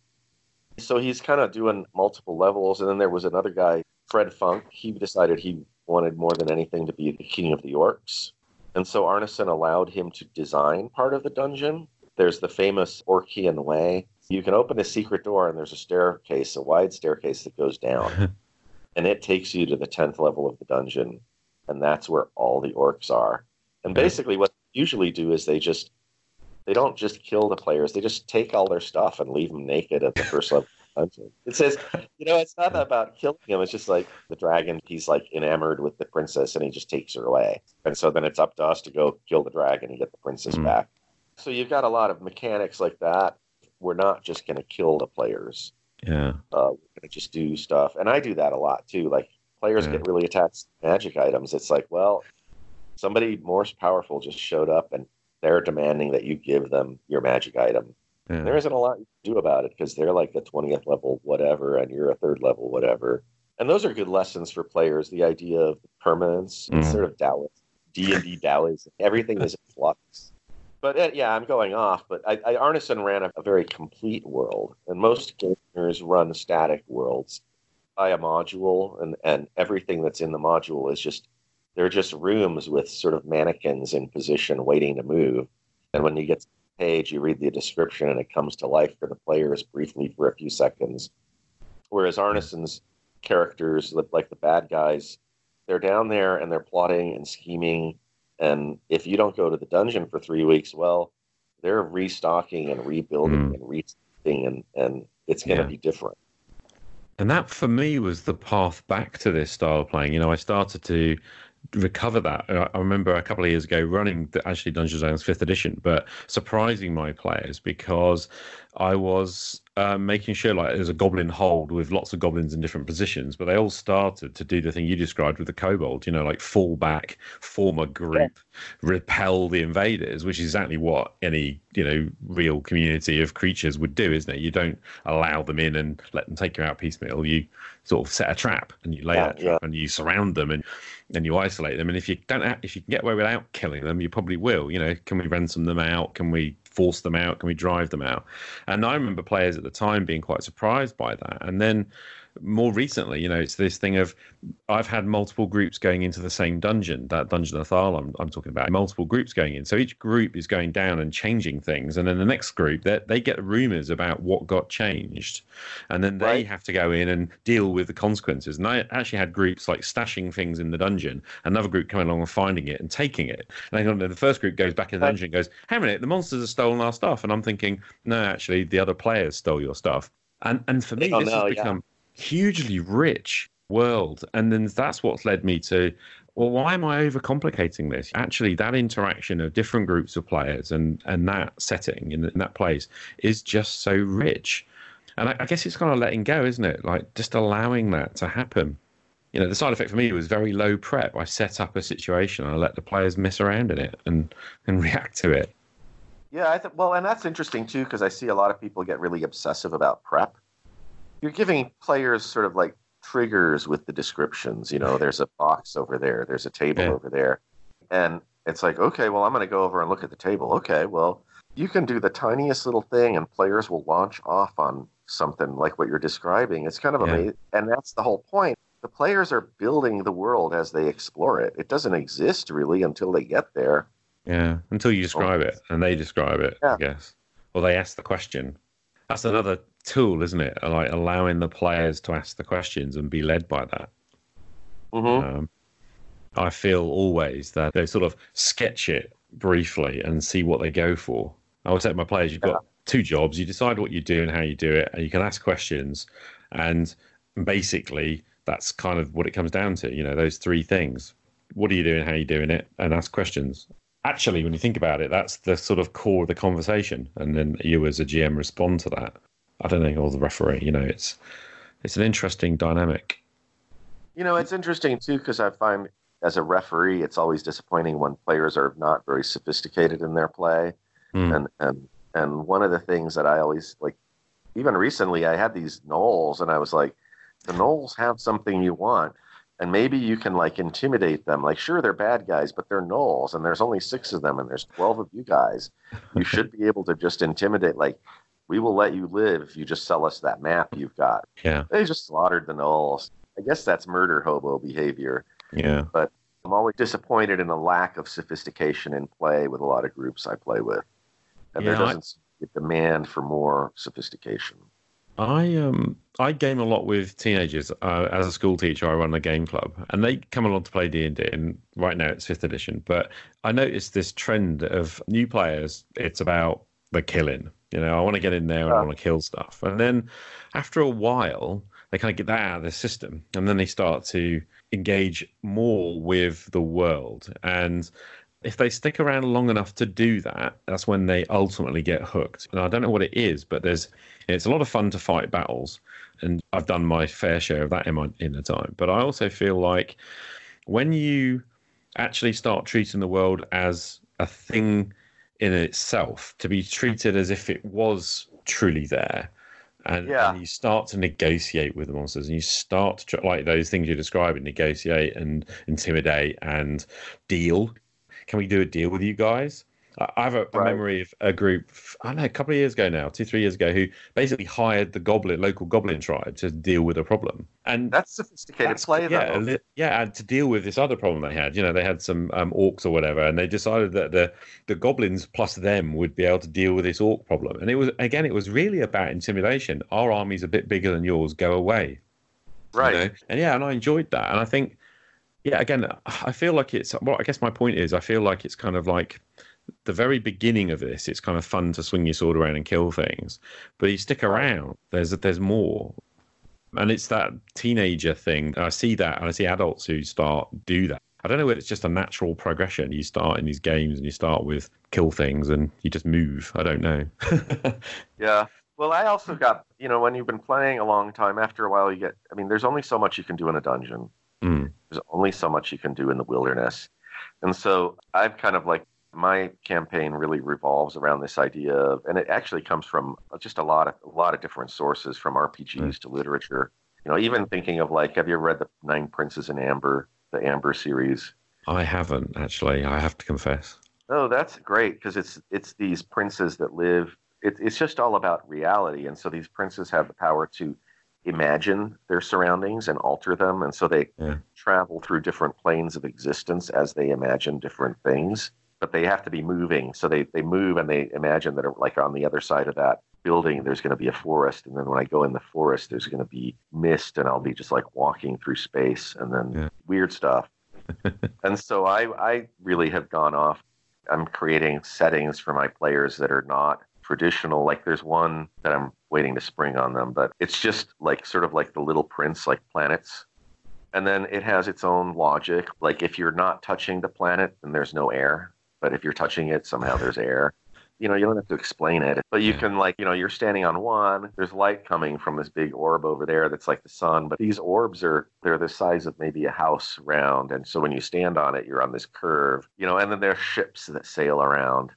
So he's kind of doing multiple levels. And then there was another guy, Fred Funk. He decided he wanted more than anything to be the king of the orcs. And so Arneson allowed him to design part of the dungeon. There's the famous Orkian Way. You can open a secret door and there's a staircase, a wide staircase that goes down. and it takes you to the 10th level of the dungeon. And that's where all the orcs are. And basically, what they usually do is they just they don't just kill the players; they just take all their stuff and leave them naked at the first level. Dungeon. It says, you know, it's not about killing him. It's just like the dragon. He's like enamored with the princess, and he just takes her away. And so then it's up to us to go kill the dragon and get the princess Mm. back. So you've got a lot of mechanics like that. We're not just going to kill the players Yeah. uh, we're gonna just do stuff. And I do that a lot too. Like players Yeah. get really attached to magic items. It's like, well, somebody more powerful just showed up and they're demanding that you give them your magic item. Yeah. There isn't a lot you can do about it because they're like a 20th level whatever and you're a third level whatever. And those are good lessons for players. The idea of permanence, it's Mhm. sort of Taoist, D and D Taoism. Everything is in flux. But uh, yeah, I'm going off. But I, I Arneson ran a, a very complete world, and most gamers run static worlds by a module, and and everything that's in the module is just they're just rooms with sort of mannequins in position waiting to move. And when you get to page, you read the description, and it comes to life for the players briefly for a few seconds. Whereas Arneson's characters, like the bad guys, they're down there and they're plotting and scheming. And if you don't go to the dungeon for three weeks, well, they're restocking and rebuilding Mm. and restocking, and, and it's going to Yeah. be different. And that for me was the path back to this style of playing. You know, I started to recover that. Uh, I remember a couple of years ago running the, actually Dungeons and Dragons fifth edition, but surprising my players because I was uh, making sure like there's a goblin hold with lots of goblins in different positions, but they all started to do the thing you described with the kobold. You know, like fall back, form a group, repel the invaders, which is exactly what any you know real community of creatures would do, isn't it? You don't allow them in and let them take you out piecemeal. You sort of set a trap and you lay Yeah, that trap and you surround them and and you isolate them. And if you don't, if you can get away without killing them, you probably will. You know, can we ransom them out? Can we force them out? Can we drive them out? And I remember players at the time being quite surprised by that. And then more recently, you know, it's this thing of I've had multiple groups going into the same dungeon, that dungeon of Thal I'm, I'm talking about, multiple groups going in. So each group is going down and changing things. And then the next group, they they get rumors about what got changed. And then they Right. have to go in and deal with the consequences. And I actually had groups like stashing things in the dungeon, another group coming along and finding it and taking it. And then the first group goes back in the dungeon and goes, Hey, a minute, the monsters have stolen our stuff. And I'm thinking, no, actually, the other players stole your stuff. And and for me, Oh, this no, has become hugely rich world. And then that's what's led me to, well, why am I overcomplicating this? Actually, that interaction of different groups of players and, and that setting in, in that place is just so rich. And I, I guess it's kind of letting go, isn't it? Like just allowing that to happen. You know, the side effect for me was very low prep. I set up a situation, I let the players mess around in it and, and react to it. Yeah, I th- well, and that's interesting too because I see a lot of people get really obsessive about prep. You're giving players sort of like triggers with the descriptions. You know, there's a box over there, there's a table Yeah. over there, and it's like, okay, well, I'm going to go over and look at the table. Okay, well, you can do the tiniest little thing, and players will launch off on something like what you're describing. It's kind of Yeah. amazing, and that's the whole point. The players are building the world as they explore it. It doesn't exist really until they get there. Yeah, until you describe it and they describe it, Yeah. I guess. Or they ask the question. That's another tool, isn't it? Like allowing the players to ask the questions and be led by that. Mm-hmm. Um, I feel always that they sort of sketch it briefly and see what they go for. I always say to my players, you've got two jobs. You decide what you do and how you do it, and you can ask questions. And basically, that's kind of what it comes down to. You know, those three things. What are you doing? How are you doing it? And ask questions. Actually, when you think about it, that's the sort of core of the conversation. And then you, as a GM, respond to that. I don't think, or the referee. You know, it's it's an interesting dynamic. You know, it's interesting too because I find as a referee, it's always disappointing when players are not very sophisticated in their play. Hmm. And and and one of the things that I always like, even recently, I had these gnolls, and I was like, the gnolls have something you want, and maybe you can like intimidate them. Like, sure, they're bad guys, but they're gnolls, and there's only six of them, and there's twelve of you guys. You should be able to just intimidate. Like, we will let you live if you just sell us that map you've got. Yeah, They just slaughtered the gnolls. I guess that's murder hobo behavior. yeah. But i'm always disappointed in a lack of sophistication in play with a lot of groups I play with. And there Yeah, I- doesn't seem to be a demand for more sophistication. I um I game a lot with teenagers. Uh, as a school teacher, I run a game club, and they come along to play D and D. And right now it's fifth edition, but I noticed this trend of new players. It's about the killing. You know, I want to get in there and I want to kill stuff. And then after a while, they kind of get that out of the system, and then they start to engage more with the world. And if they stick around long enough to do that, that's when they ultimately get hooked. And I don't know what it is, but there's it's a lot of fun to fight battles, and I've done my fair share of that in my in the time. But I also feel like when you actually start treating the world as a thing in itself, to be treated as if it was truly there. And, Yeah. and you start to negotiate with the monsters, and you start to like those things you describe and negotiate and intimidate and deal. Can we do a deal with you guys? I have a, a memory of a group, I don't know, a couple of years ago now, two, three years ago, who basically hired the goblin, local goblin tribe to deal with a problem. And That's sophisticated that's- play, yeah, though. yeah, and to deal with this other problem they had. You know, they had some um, orcs or whatever, and they decided that the the goblins plus them would be able to deal with this orc problem. And it was again, it was really about intimidation. Our army's a bit bigger than yours. Go away. you right. know? And yeah, and I enjoyed that. And I think, yeah, again, I feel like it's. Well, I guess my point is, I feel like it's kind of like the very beginning of this. It's kind of fun to swing your sword around and kill things, but you stick around. There's there's more, and it's that teenager thing. I see that, and I see adults who start do that. I don't know whether it's just a natural progression. You start in these games and you start with kill things and you just move. I don't know. Yeah. Well, I also got, you know, when you've been playing a long time, after a while, you get, I mean, there's only so much you can do in a dungeon. Mm. There's only so much you can do in the wilderness. And so I've kind of like, my campaign really revolves around this idea of, and it actually comes from just a lot of, a lot of different sources from RPGs to literature. You know, even thinking of like, have you ever read the Nine Princes in Amber, the Amber series? I haven't actually. I have to confess. Oh, that's great because it's it's these princes that live. It, it's just all about reality, and so these princes have the power to imagine their surroundings and alter them, and so they Yeah. travel through different planes of existence as they imagine different things. But they have to be moving, so they they move and they imagine that like on the other side of that building there's going to be a forest and then when i go in the forest there's going to be mist and i'll be just like walking through space and then Yeah. weird stuff and so i i really have gone off i'm creating settings for my players that are not traditional like there's one that i'm waiting to spring on them but it's just like sort of like the little prince like planets And then it has its own logic. Like if you're not touching the planet, then there's no air. But if you're touching it, somehow there's air. You know, you don't have to explain it. But you can like, you know, you're standing on one, there's light coming from this big orb over there that's like the sun. But these orbs are they're the size of maybe a house round. And so when you stand on it, you're on this curve. You know, and then there are ships that sail around.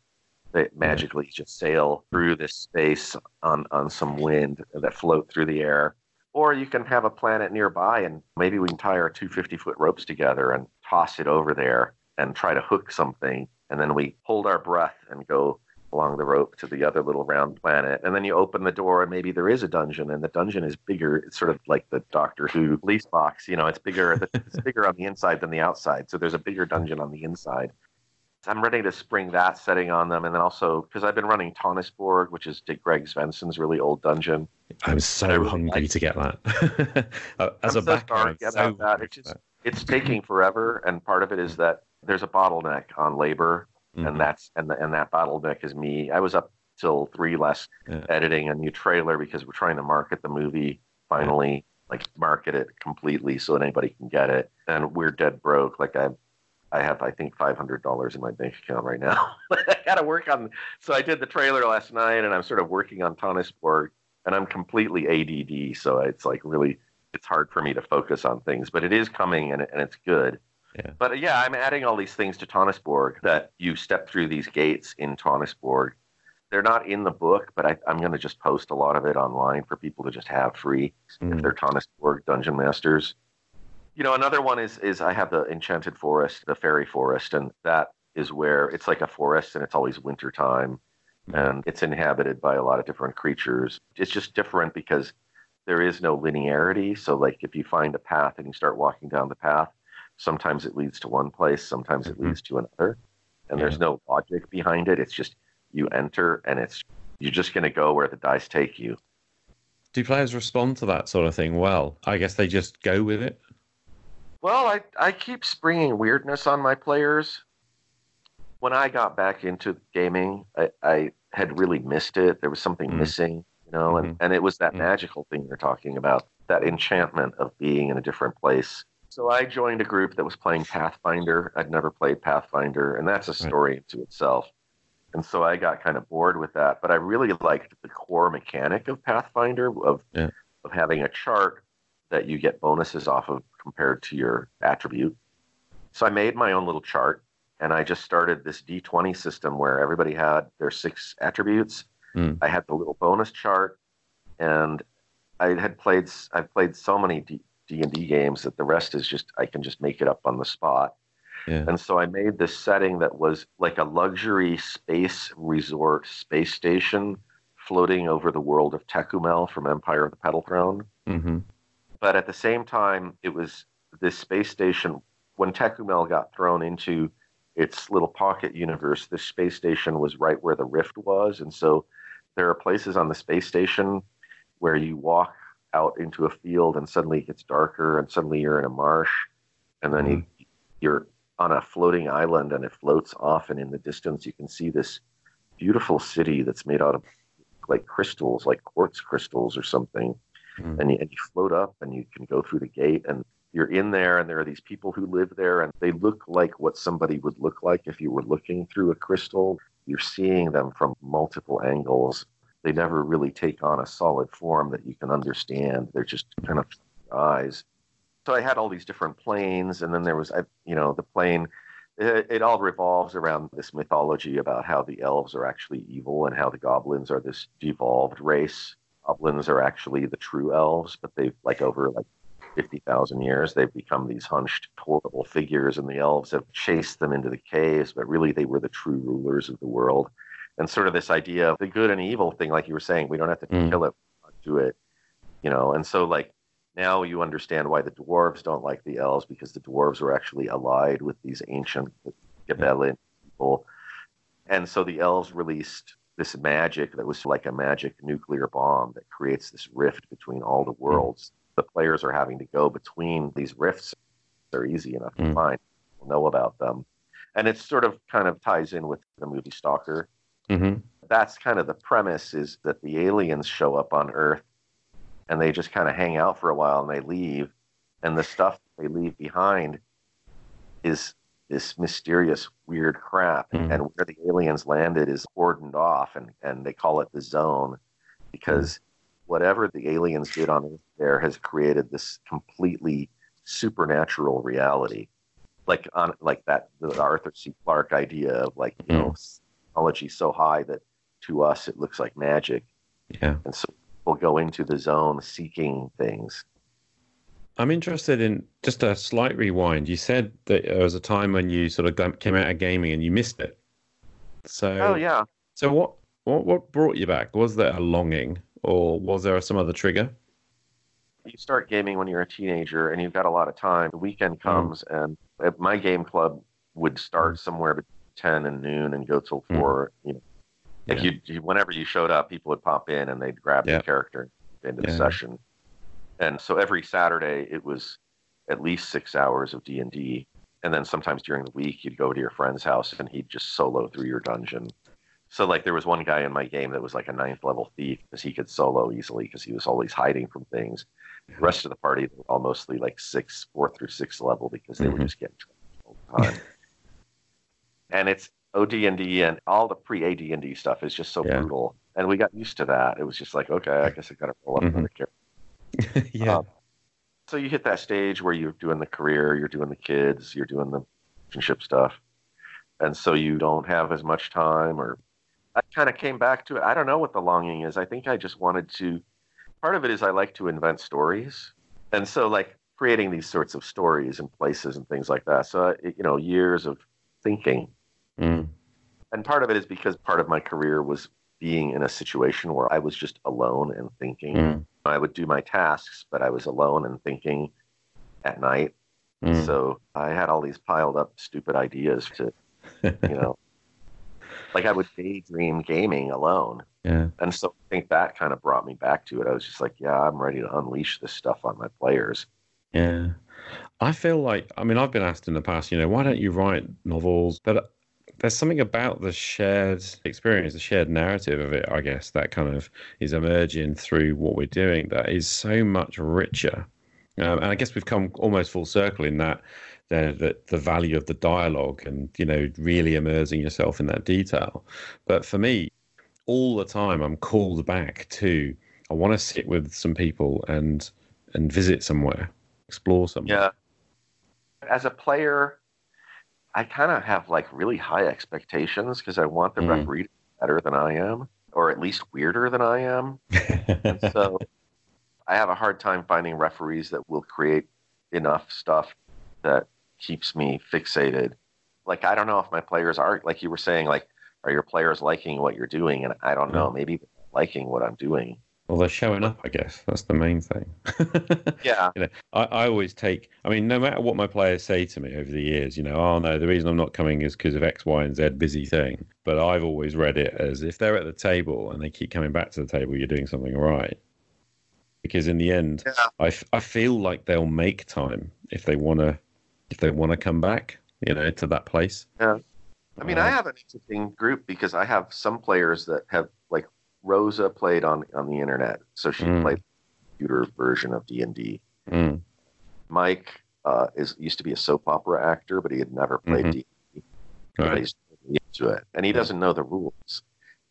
They magically just sail through this space on, on some wind that float through the air. Or you can have a planet nearby and maybe we can tie our two 50 foot ropes together and toss it over there and try to hook something. And then we hold our breath and go along the rope to the other little round planet. And then you open the door and maybe there is a dungeon and the dungeon is bigger. It's sort of like the Doctor Who police box, you know, it's bigger, it's bigger on the inside than the outside. So there's a bigger dungeon on the inside. I'm ready to spring that setting on them. And then also, because I've been running Tonisborg, which is Dick Greg Svenson's really old dungeon. I'm so really hungry like to get that. As I'm a so about so that. It's just it's taking forever, and part of it is that there's a bottleneck on labor, Mhm. and that's and the, and that bottleneck is me. I was up till three last Yeah. editing a new trailer because we're trying to market the movie finally, like market it completely so that anybody can get it. And we're dead broke. Like I, I have I think five hundred dollars in my bank account right now. I got to work on. So I did the trailer last night, and I'm sort of working on Tonisborg, and I'm completely ADD. So it's like really it's hard for me to focus on things, but it is coming and, and it's good. Yeah. But uh, yeah, I'm adding all these things to Tonisborg that you step through these gates in Tonisborg. They're not in the book, but I, I'm going to just post a lot of it online for people to just have free Mm. if they're Tonisborg Dungeon Masters. You know, another one is is I have the Enchanted Forest, the Fairy Forest, and that is where it's like a forest and it's always winter time and it's inhabited by a lot of different creatures. It's just different because there is no linearity. So, like, if you find a path and you start walking down the path, sometimes it leads to one place, sometimes it Mhm. leads to another, and there's no logic behind it. It's just you enter, and it's you're just going to go where the dice take you. Do players respond to that sort of thing well? I guess they just go with it. Well, I I keep springing weirdness on my players. When I got back into gaming, I, I had really missed it. There was something Mm. missing, you know, and, and it was that Mm. magical thing you're talking about, that enchantment of being in a different place. So I joined a group that was playing Pathfinder. I'd never played Pathfinder, and that's a story into itself. And so I got kind of bored with that, but I really liked the core mechanic of Pathfinder of Yeah. of having a chart that you get bonuses off of compared to your attribute. So I made my own little chart and I just started this D20 system where everybody had their six attributes. Mm. I had the little bonus chart and I had played I've played so many D and D games that the rest is just I can just make it up on the spot. Yeah. And so I made this setting that was like a luxury space resort space station floating over the world of Tékumel from Empire of the Petal Throne hmm but at the same time, it was this space station. When Tékumel got thrown into its little pocket universe, this space station was right where the rift was, and so there are places on the space station where you walk out into a field and suddenly it gets darker, and suddenly you're in a marsh, and then you, you're on a floating island, and it floats off, and in the distance you can see this beautiful city that's made out of like crystals, like quartz crystals or something. Mm. and you, and you float up and you can go through the gate and you're in there and there are these people who live there and they look like what somebody would look like if you were looking through a crystal. You're seeing them from multiple angles they never really take on a solid form that you can understand. They're just kind of eyes. So i had all these different planes and then there was you know the plane it, it all revolves around this mythology about how the elves are actually evil and how the goblins are this devolved race. Goblins are actually the true elves, but they've like over like fifty thousand years they've become these hunched, horrible figures, and the elves have chased them into the caves, but really they were the true rulers of the world. And sort of this idea of the good and evil thing, like you were saying, we don't have to Mm. kill it, do it, you know. And so like now you understand why the dwarves don't like the elves because the dwarves were actually allied with these ancient Gabelin people, and so the elves released this magic that was like a magic nuclear bomb that creates this rift between all the worlds. The players are having to go between these rifts. They're easy enough to Mm. find. People know about them. And it sort of kind of ties in with the movie Stalker. Hmm That's kind of the premise is that the aliens show up on Earth and they just kind of hang out for a while and they leave. and the stuff they leave behind is this mysterious weird crap Mm. and where the aliens landed is cordoned off and, and they call it the zone because whatever the aliens did on Earth there has created this completely supernatural reality like on like that the arthur c clarke idea of like you know technology so high that to us it looks like magic Yeah. and so people go into the zone seeking things I'm interested in just a slight rewind. You said that there was a time when you sort of came out of gaming and you missed it. So, oh yeah so what, what, what brought you back? Was there a longing, or was there some other trigger? you start gaming when you're a teenager and you've got a lot of time. The weekend mm. comes and at my game club would start mm. somewhere between ten and noon and go till Mm. four. You know, like Yeah. you, you, whenever you showed up, people would pop in and they'd grab Yeah. the character into the Yeah. session. And so every Saturday it was at least six hours of D and D. And then sometimes during the week you'd go to your friend's house and he'd just solo through your dungeon. So like there was one guy in my game that was like a ninth level thief because he could solo easily because he was always hiding from things. The rest of the party were all mostly like six, fourth through sixth level because they were Mhm. just getting all the time. and it's OD and D and all the pre AD and D stuff is just so Yeah. brutal, and we got used to that. It was just like, okay, I guess I got to roll up Mhm. another character. yeah. Um, so you hit that stage where you're doing the career, you're doing the kids, you're doing the relationship stuff, and so you don't have as much time. Or I kind of came back to it. I don't know what the longing is. I think I just wanted to. Part of it is I like to invent stories, and so like creating these sorts of stories and places and things like that. So it, you know, years of thinking, Mm. and part of it is because part of my career was being in a situation where I was just alone and thinking. Mm. I would do my tasks, but I was alone and thinking at night. Mm. So I had all these piled up stupid ideas to, you know, like I would daydream gaming alone. yeah. And so I think that kind of brought me back to it. I was just like, yeah, I'm ready to unleash this stuff on my players. Yeah. I feel like, I mean, I've been asked in the past, you know, why don't you write novels? But there's something about the shared experience, the shared narrative of it, I guess, that kind of is emerging through what we're doing that is so much richer. Um, and I guess we've come almost full circle in that the, the the value of the dialogue and you know really immersing yourself in that detail. But for me, all the time I'm called back to I want to sit with some people and and visit somewhere, explore somewhere. Yeah. As a player, I kind of have like really high expectations because I want the Mm. referee to be better than I am, or at least weirder than I am. And so I have a hard time finding referees that will create enough stuff that keeps me fixated. Like I don't know if my players are like you were saying, like are your players liking what you're doing? And I don't know, maybe liking what I'm doing. Well, they're showing up. I guess that's the main thing. Yeah. you know, I, I always take. I mean, no matter what my players say to me over the years, you know, oh no, the reason I'm not coming is because of X, Y, and Z busy thing. But I've always read it as if they're at the table and they keep coming back to the table, you're doing something right. Because in the end, Yeah. I, f- I feel like they'll make time if they want to if they want to come back, you know, to that place. Yeah. I mean, I Uh, have an interesting group because I have some players that have like Rosa played on on the internet, so she Mm. played the computer version of D and D. Mm, Mike uh, is used to be a soap opera actor, but he had never played Mhm. D. But right. he's into it, and he doesn't know the rules.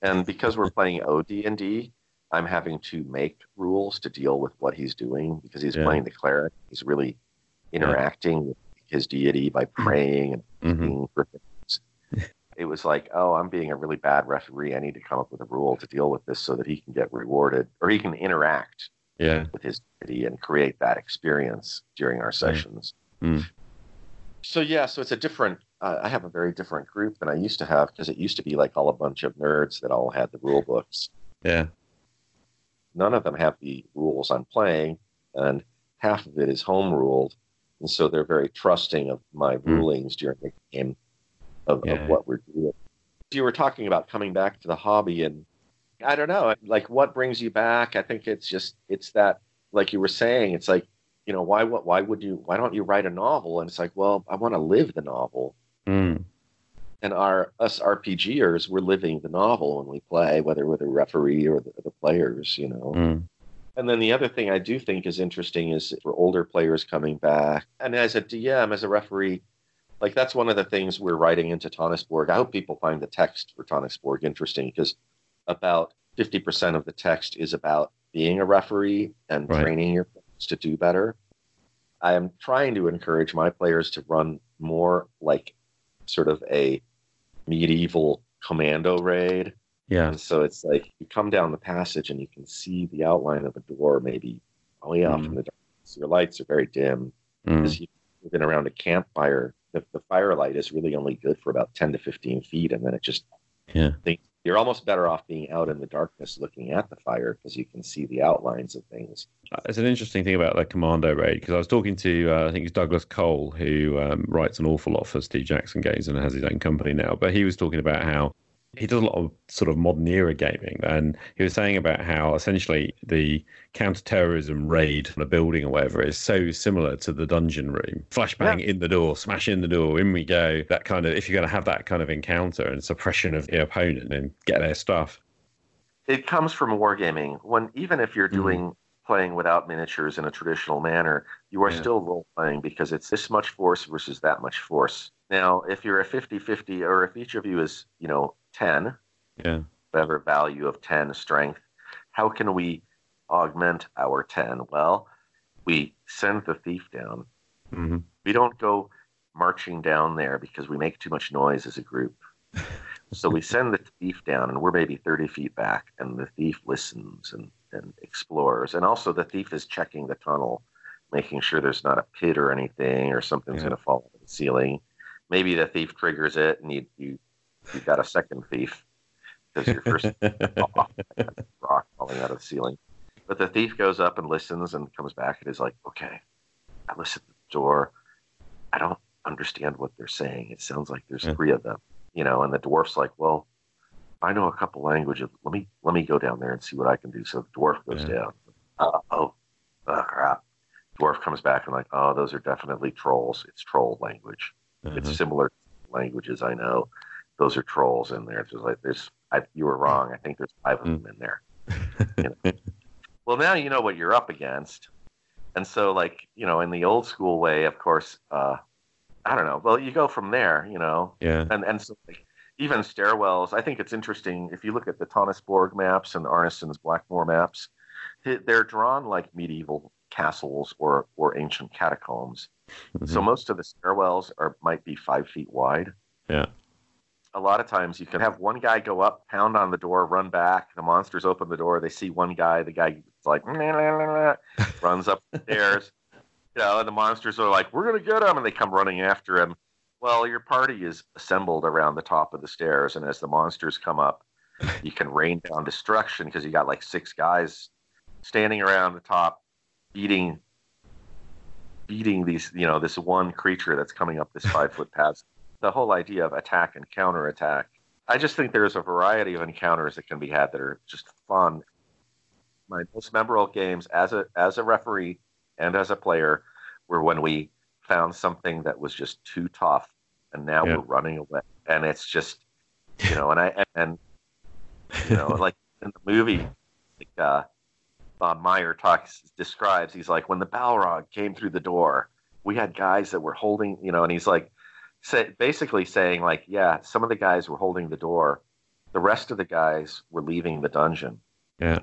And because we're playing OD and D, I'm having to make rules to deal with what he's doing because he's Yeah. playing the cleric. He's really interacting with his deity by praying and hmm being for things. It was like, oh, I'm being a really bad referee. I need to come up with a rule to deal with this so that he can get rewarded or he can interact Yeah. with his deity and create that experience during our sessions. Mm. So yeah, so it's a different. Uh, I have a very different group than I used to have because it used to be like all a bunch of nerds that all had the rule books. Yeah. None of them have the rules I'm playing, and half of it is home ruled, and so they're very trusting of my rulings during the game of, Yeah. of what we're doing. You were talking about coming back to the hobby, and I don't know, like what brings you back? I think it's just it's that, like you were saying, it's like you know why what why would you why don't you write a novel? And it's like, well, I want to live the novel, Mm. and our us RPGers we're living the novel when we play, whether we're the referee or the, the players, you know. Mm. And then the other thing I do think is interesting is for older players coming back. And as a DM, as a referee, like that's one of the things we're writing into Tonisborg. I hope people find the text for Tonisborg interesting because about 50% of the text is about being a referee and Right. training your players to do better. I am trying to encourage my players to run more like sort of a medieval commando raid. Yeah. And so it's like you come down the passage and you can see the outline of a door maybe way off Mm. in the darkness. Your lights are very dim. Mm. Because you've been around a campfire, the, the firelight is really only good for about 10 to 15 feet. And then it just, Yeah. you're almost better off being out in the darkness looking at the fire because you can see the outlines of things. It's an interesting thing about the Commando raid because I was talking to uh, I think it's Douglas Cole who um, writes an awful lot for Steve Jackson games and has his own company now. But he was talking about how he does a lot of sort of modern era gaming, and he was saying about how essentially the counter-terrorism raid on a building or whatever is so similar to the dungeon room. Flashbang in the door, smash in the door, in we go. That kind of if you're going to have that kind of encounter and suppression of the opponent and get their stuff. It comes from wargaming. When even if you're Mhm. doing playing without miniatures in a traditional manner, you are Yeah. still role playing because it's this much force versus that much force. Now, if you're a 50-50 or if each of you is, you know, 10, Yeah. whatever value of 10 strength, how can we augment our 10? Well, we send the thief down. hmm We don't go marching down there because we make too much noise as a group. so we send the thief down, and we're maybe 30 feet back, and the thief listens and, and explores. And also, the thief is checking the tunnel, making sure there's not a pit or anything, or something's Yeah. going to fall out of the ceiling. Maybe the thief triggers it, and you, you, you got a second thief because your first rock falling out of the ceiling. But the thief goes up and listens and comes back and is like, okay, I listened to the door. I don't understand what they're saying. It sounds like there's Yeah. three of them, you know. And the dwarf's like, well, I know a couple languages. Let me let me go down there and see what I can do. So the dwarf goes Yeah. down. Uh, oh, oh crap! Dwarf comes back and like, oh, those are definitely trolls. It's troll language. Uh-huh. It's similar languages I know. Those are trolls in there. It's just like there's. I, you were wrong. I think there's five of them in there. You know? well, now you know what you're up against, and so like you know, in the old school way, of course. Uh, I don't know. Well, you go from there, you know, yeah. and and so like, even stairwells. I think it's interesting if you look at the Tonisborg maps and Arneson's Blackmoor maps. They're drawn like medieval castles or or ancient catacombs. So Mhm. most of the stairwells are might be five feet wide. Yeah. A lot of times you can have one guy go up, pound on the door, run back. The monsters open the door. They see one guy. The guy is like runs up the stairs. You know, and the monsters are like, "We're gonna get him," and they come running after him. Well, your party is assembled around the top of the stairs, and as the monsters come up, you can rain down destruction because you got like six guys standing around the top, beating, beating these, you know, this one creature that's coming up this five foot path. The whole idea of attack and counter attack. I just think there's a variety of encounters that can be had that are just fun. My most memorable games as a as a referee and as a player were when we found something that was just too tough, and now Yeah. we're running away, and it's just, you know, and I and, and you know, like in the movie, like uh, Bob Meyer talks describes, he's like, when the Balrog came through the door, we had guys that were holding, you know, and he's like, say, basically saying like, yeah, some of the guys were holding the door, the rest of the guys were leaving the dungeon, Yeah.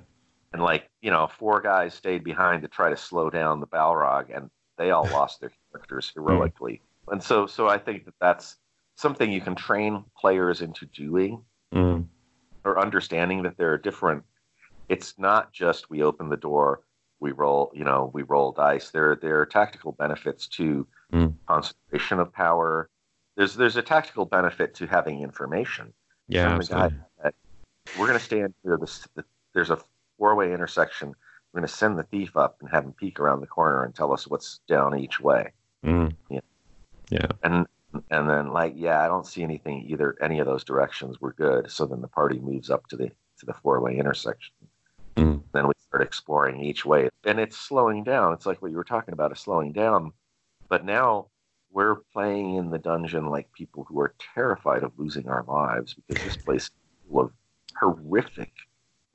and like, you know, four guys stayed behind to try to slow down the Balrog, and they all lost their characters heroically, and so, so I think that that's something you can train players into doing Mm. or understanding that there are different it's not just we open the door we roll you know we roll dice there there are tactical benefits to Mm. concentration of power there's there's a tactical benefit to having information Yeah. Send guy that we're going to stand here this the, there's a four way intersection we're going to send the thief up and have him peek around the corner and tell us what's down each way Mm. Yeah. Yeah. and and then like yeah i don't see anything either any of those directions we're good so then the party moves up to the to the four way intersection Mm. then we start exploring each way and it's slowing down it's like what you were talking about is slowing down but now we're playing in the dungeon like people who are terrified of losing our lives because this place is full of horrific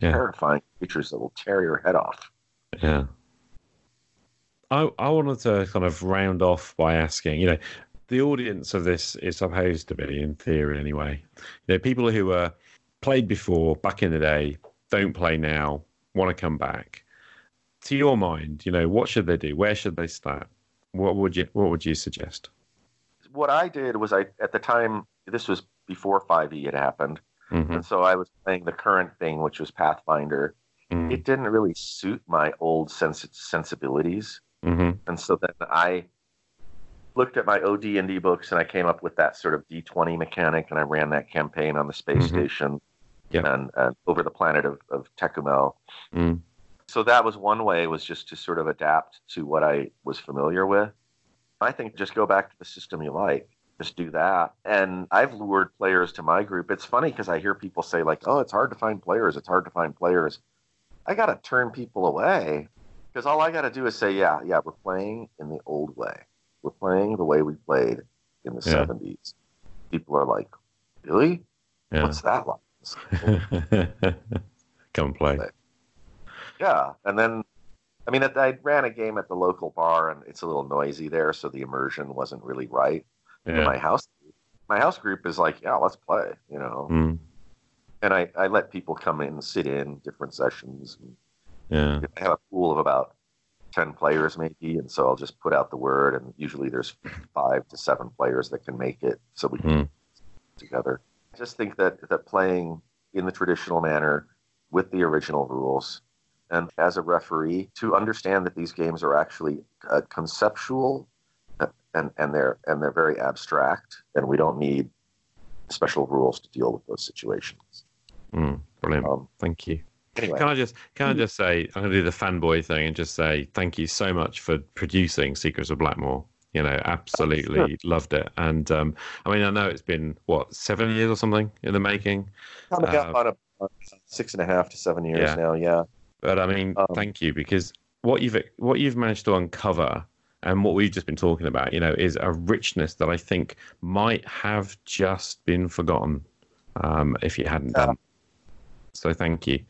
Yeah. terrifying creatures that will tear your head off Yeah. I I wanted to kind of round off by asking, you know, the audience of this is supposed to be, in theory anyway, you know, people who were played before back in the day, don't play now, want to come back. To your mind, you know, what should they do? Where should they start? What would you What would you suggest? What I did was I at the time this was before 5e had happened, hmm and so I was playing the current thing, which was Pathfinder. hmm It didn't really suit my old sens- sensibilities, hmm and so then I looked at my OD&D books and I came up with that sort of D20 mechanic, and I ran that campaign on the space Mhm. station and, and over the planet of, of Tékumel. mm so that was one way was just to sort of adapt to what I was familiar with. I think just go back to the system you like. Just do that. And I've lured players to my group. It's funny because I hear people say like, "Oh, it's hard to find players. It's hard to find players." I got to turn people away because all I got to do is say, "Yeah, yeah, we're playing in the old way. We're playing the way we played in the Yeah. 70s." People are like, "Really? Yeah. What's that like?" Come play. Yeah, and then I mean, I ran a game at the local bar, and it's a little noisy there, so the immersion wasn't really right. Yeah. My house, my house group is like, yeah, let's play, you know. Mm. And I, I let people come in, sit in different sessions. Yeah. I have a pool of about ten players, maybe, and so I'll just put out the word, and usually there's five to seven players that can make it, so we can Mm. together. I just think that that playing in the traditional manner with the original rules and as a referee to understand that these games are actually uh, conceptual uh, and and they're and they're very abstract and we don't need special rules to deal with those situations. Mm. Brilliant. Um, Thank you. anyway, Can I just can I just say I'm going to do the fanboy thing and just say thank you so much for producing Secrets of Blackmoor. You know, absolutely loved it. And um, I mean, I know it's been what seven years or something in the making, coming up uh, on a on six and a half to seven years Yeah. now. Yeah, but I mean, Um, thank you because what you've what you've managed to uncover and what we've just been talking about, you know, is a richness that I think might have just been forgotten um, if you hadn't Yeah. done. So thank you.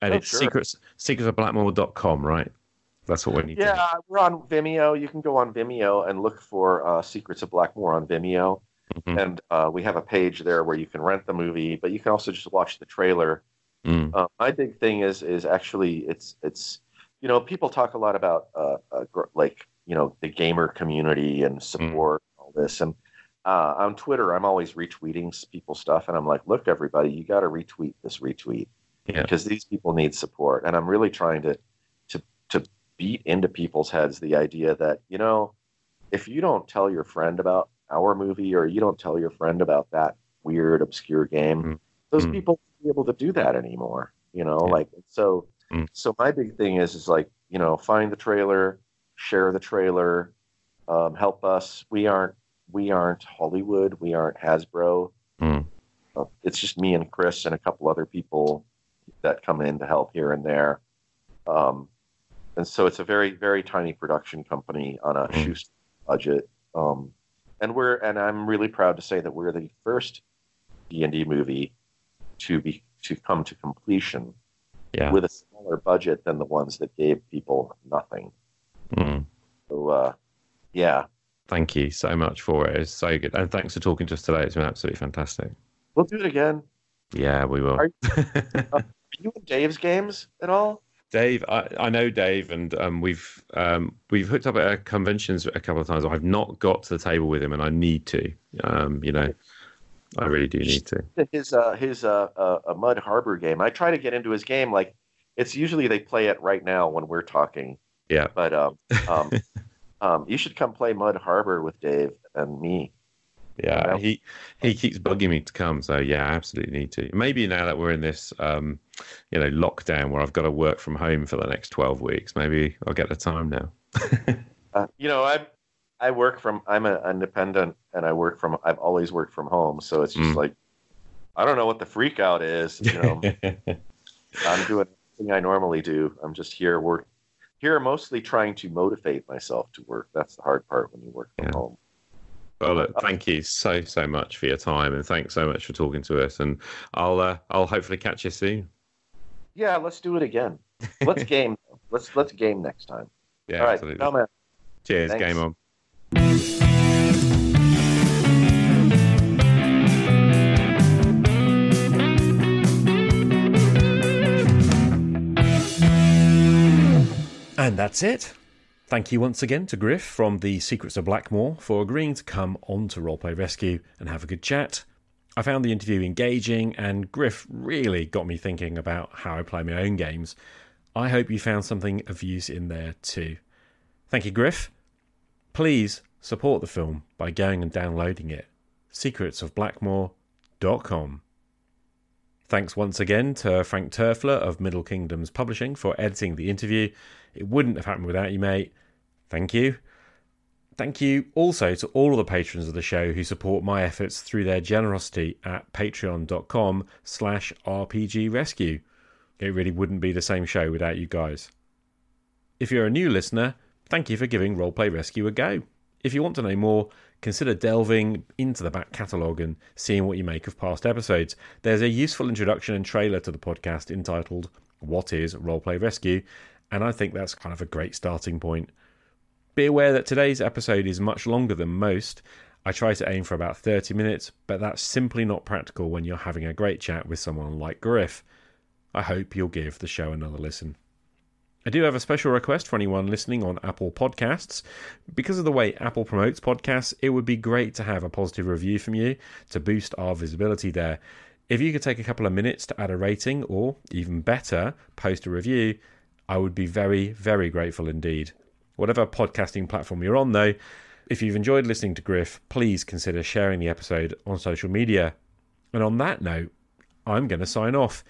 And Oh, it's sure. secrets secretsofblackmoor.com, right? That's what we need to yeah, we're on Vimeo. You can go on Vimeo and look for uh, Secrets of Blackmoor on Vimeo. Mhm. and uh, we have a page there where you can rent the movie, but you can also just watch the trailer. Mm, Uh, my big thing is is actually it's it's you know people talk a lot about uh, uh, gr- like you know the gamer community and support and all this and uh, on Twitter I'm always retweeting people's stuff and I'm like look everybody you got to retweet this retweet Yeah. because these people need support and I'm really trying to to to beat into people's heads the idea that you know if you don't tell your friend about our movie or you don't tell your friend about that weird obscure game Mm. those Mm. people be able to do that anymore you know Yeah. like so Mm. so my big thing is is like you know find the trailer share the trailer um, help us we aren't we aren't hollywood we aren't hasbro mm, uh, it's just me and chris and a couple other people that come in to help here and there um, and so it's a very very tiny production company on a Mm. shoestring budget um, and we're and i'm really proud to say that we're the first d&d movie to be to come to completion yeah. with a smaller budget than the ones that gave people nothing Mm. so uh, yeah Thank you so much for it. It's so good. And thanks for talking to us today. It's been absolutely fantastic. we'll do it again Yeah, we will. Are are you in dave's games at all Dave, I, I know Dave, and um, we've um, we've hooked up at conventions a couple of times. I've not got to the table with him, and I need to. Um, you know, I really do need to. his uh his uh, uh a mud harbor game i try to get into his game like it's usually they play it right now when we're talking Yeah. but um um um you should come play mud harbor with dave and me Yeah, Yeah. he he keeps bugging me to come. So yeah, I absolutely need to. Maybe now that we're in this, um, you know, lockdown where I've got to work from home for the next twelve weeks, maybe I'll get the time now. uh, you know i i work from i'm an independent and i work from i've always worked from home so it's just Mm. like i don't know what the freak out is you know i'm doing everything i normally do i'm just here work here mostly trying to motivate myself to work that's the hard part when you work from Yeah. home well, look, thank you so so much for your time, and thanks so much for talking to us. And I'll uh, I'll hopefully catch you soon. yeah let's do it again let's game let's let's game next time. Yeah, All right, absolutely. Cheers. Thanks. Game on. And that's it. Thank you once again to Griff from The Secrets of Blackmoor for agreeing to come on to Roleplay Rescue and have a good chat. I found the interview engaging, and Griff really got me thinking about how I play my own games. I hope you found something of use in there too. Thank you, Griff. Please support the film by going and downloading it. secretsofblackmoor.com. Thanks once again to Frank Turfler of Middle Kingdoms Publishing for editing the interview. It wouldn't have happened without you, mate. Thank you. Thank you also to all of the patrons of the show who support my efforts through their generosity at patreon.com slash rpgrescue. It really wouldn't be the same show without you guys. If you're a new listener, thank you for giving Roleplay Rescue a go. If you want to know more, consider delving into the back catalogue and seeing what you make of past episodes. There's a useful introduction and trailer to the podcast entitled What is Roleplay Rescue? And I think that's kind of a great starting point. Be aware that today's episode is much longer than most. I try to aim for about 30 minutes, but that's simply not practical when you're having a great chat with someone like Griff. I hope you'll give the show another listen. I do have a special request for anyone listening on Apple Podcasts. Because of the way Apple promotes podcasts, it would be great to have a positive review from you to boost our visibility there. If you could take a couple of minutes to add a rating or, even better, post a review, I would be very, very grateful indeed. Whatever podcasting platform you're on, though, if you've enjoyed listening to Griff, please consider sharing the episode on social media. And on that note, I'm going to sign off.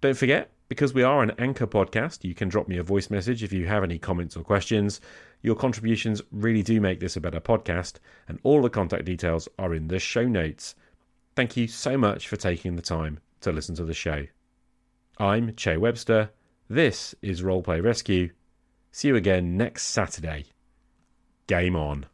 Don't forget, because we are an anchor podcast, you can drop me a voice message if you have any comments or questions. Your contributions really do make this a better podcast, and all the contact details are in the show notes. Thank you so much for taking the time to listen to the show. I'm Che Webster. This is Roleplay Rescue. See you again next Saturday. Game on.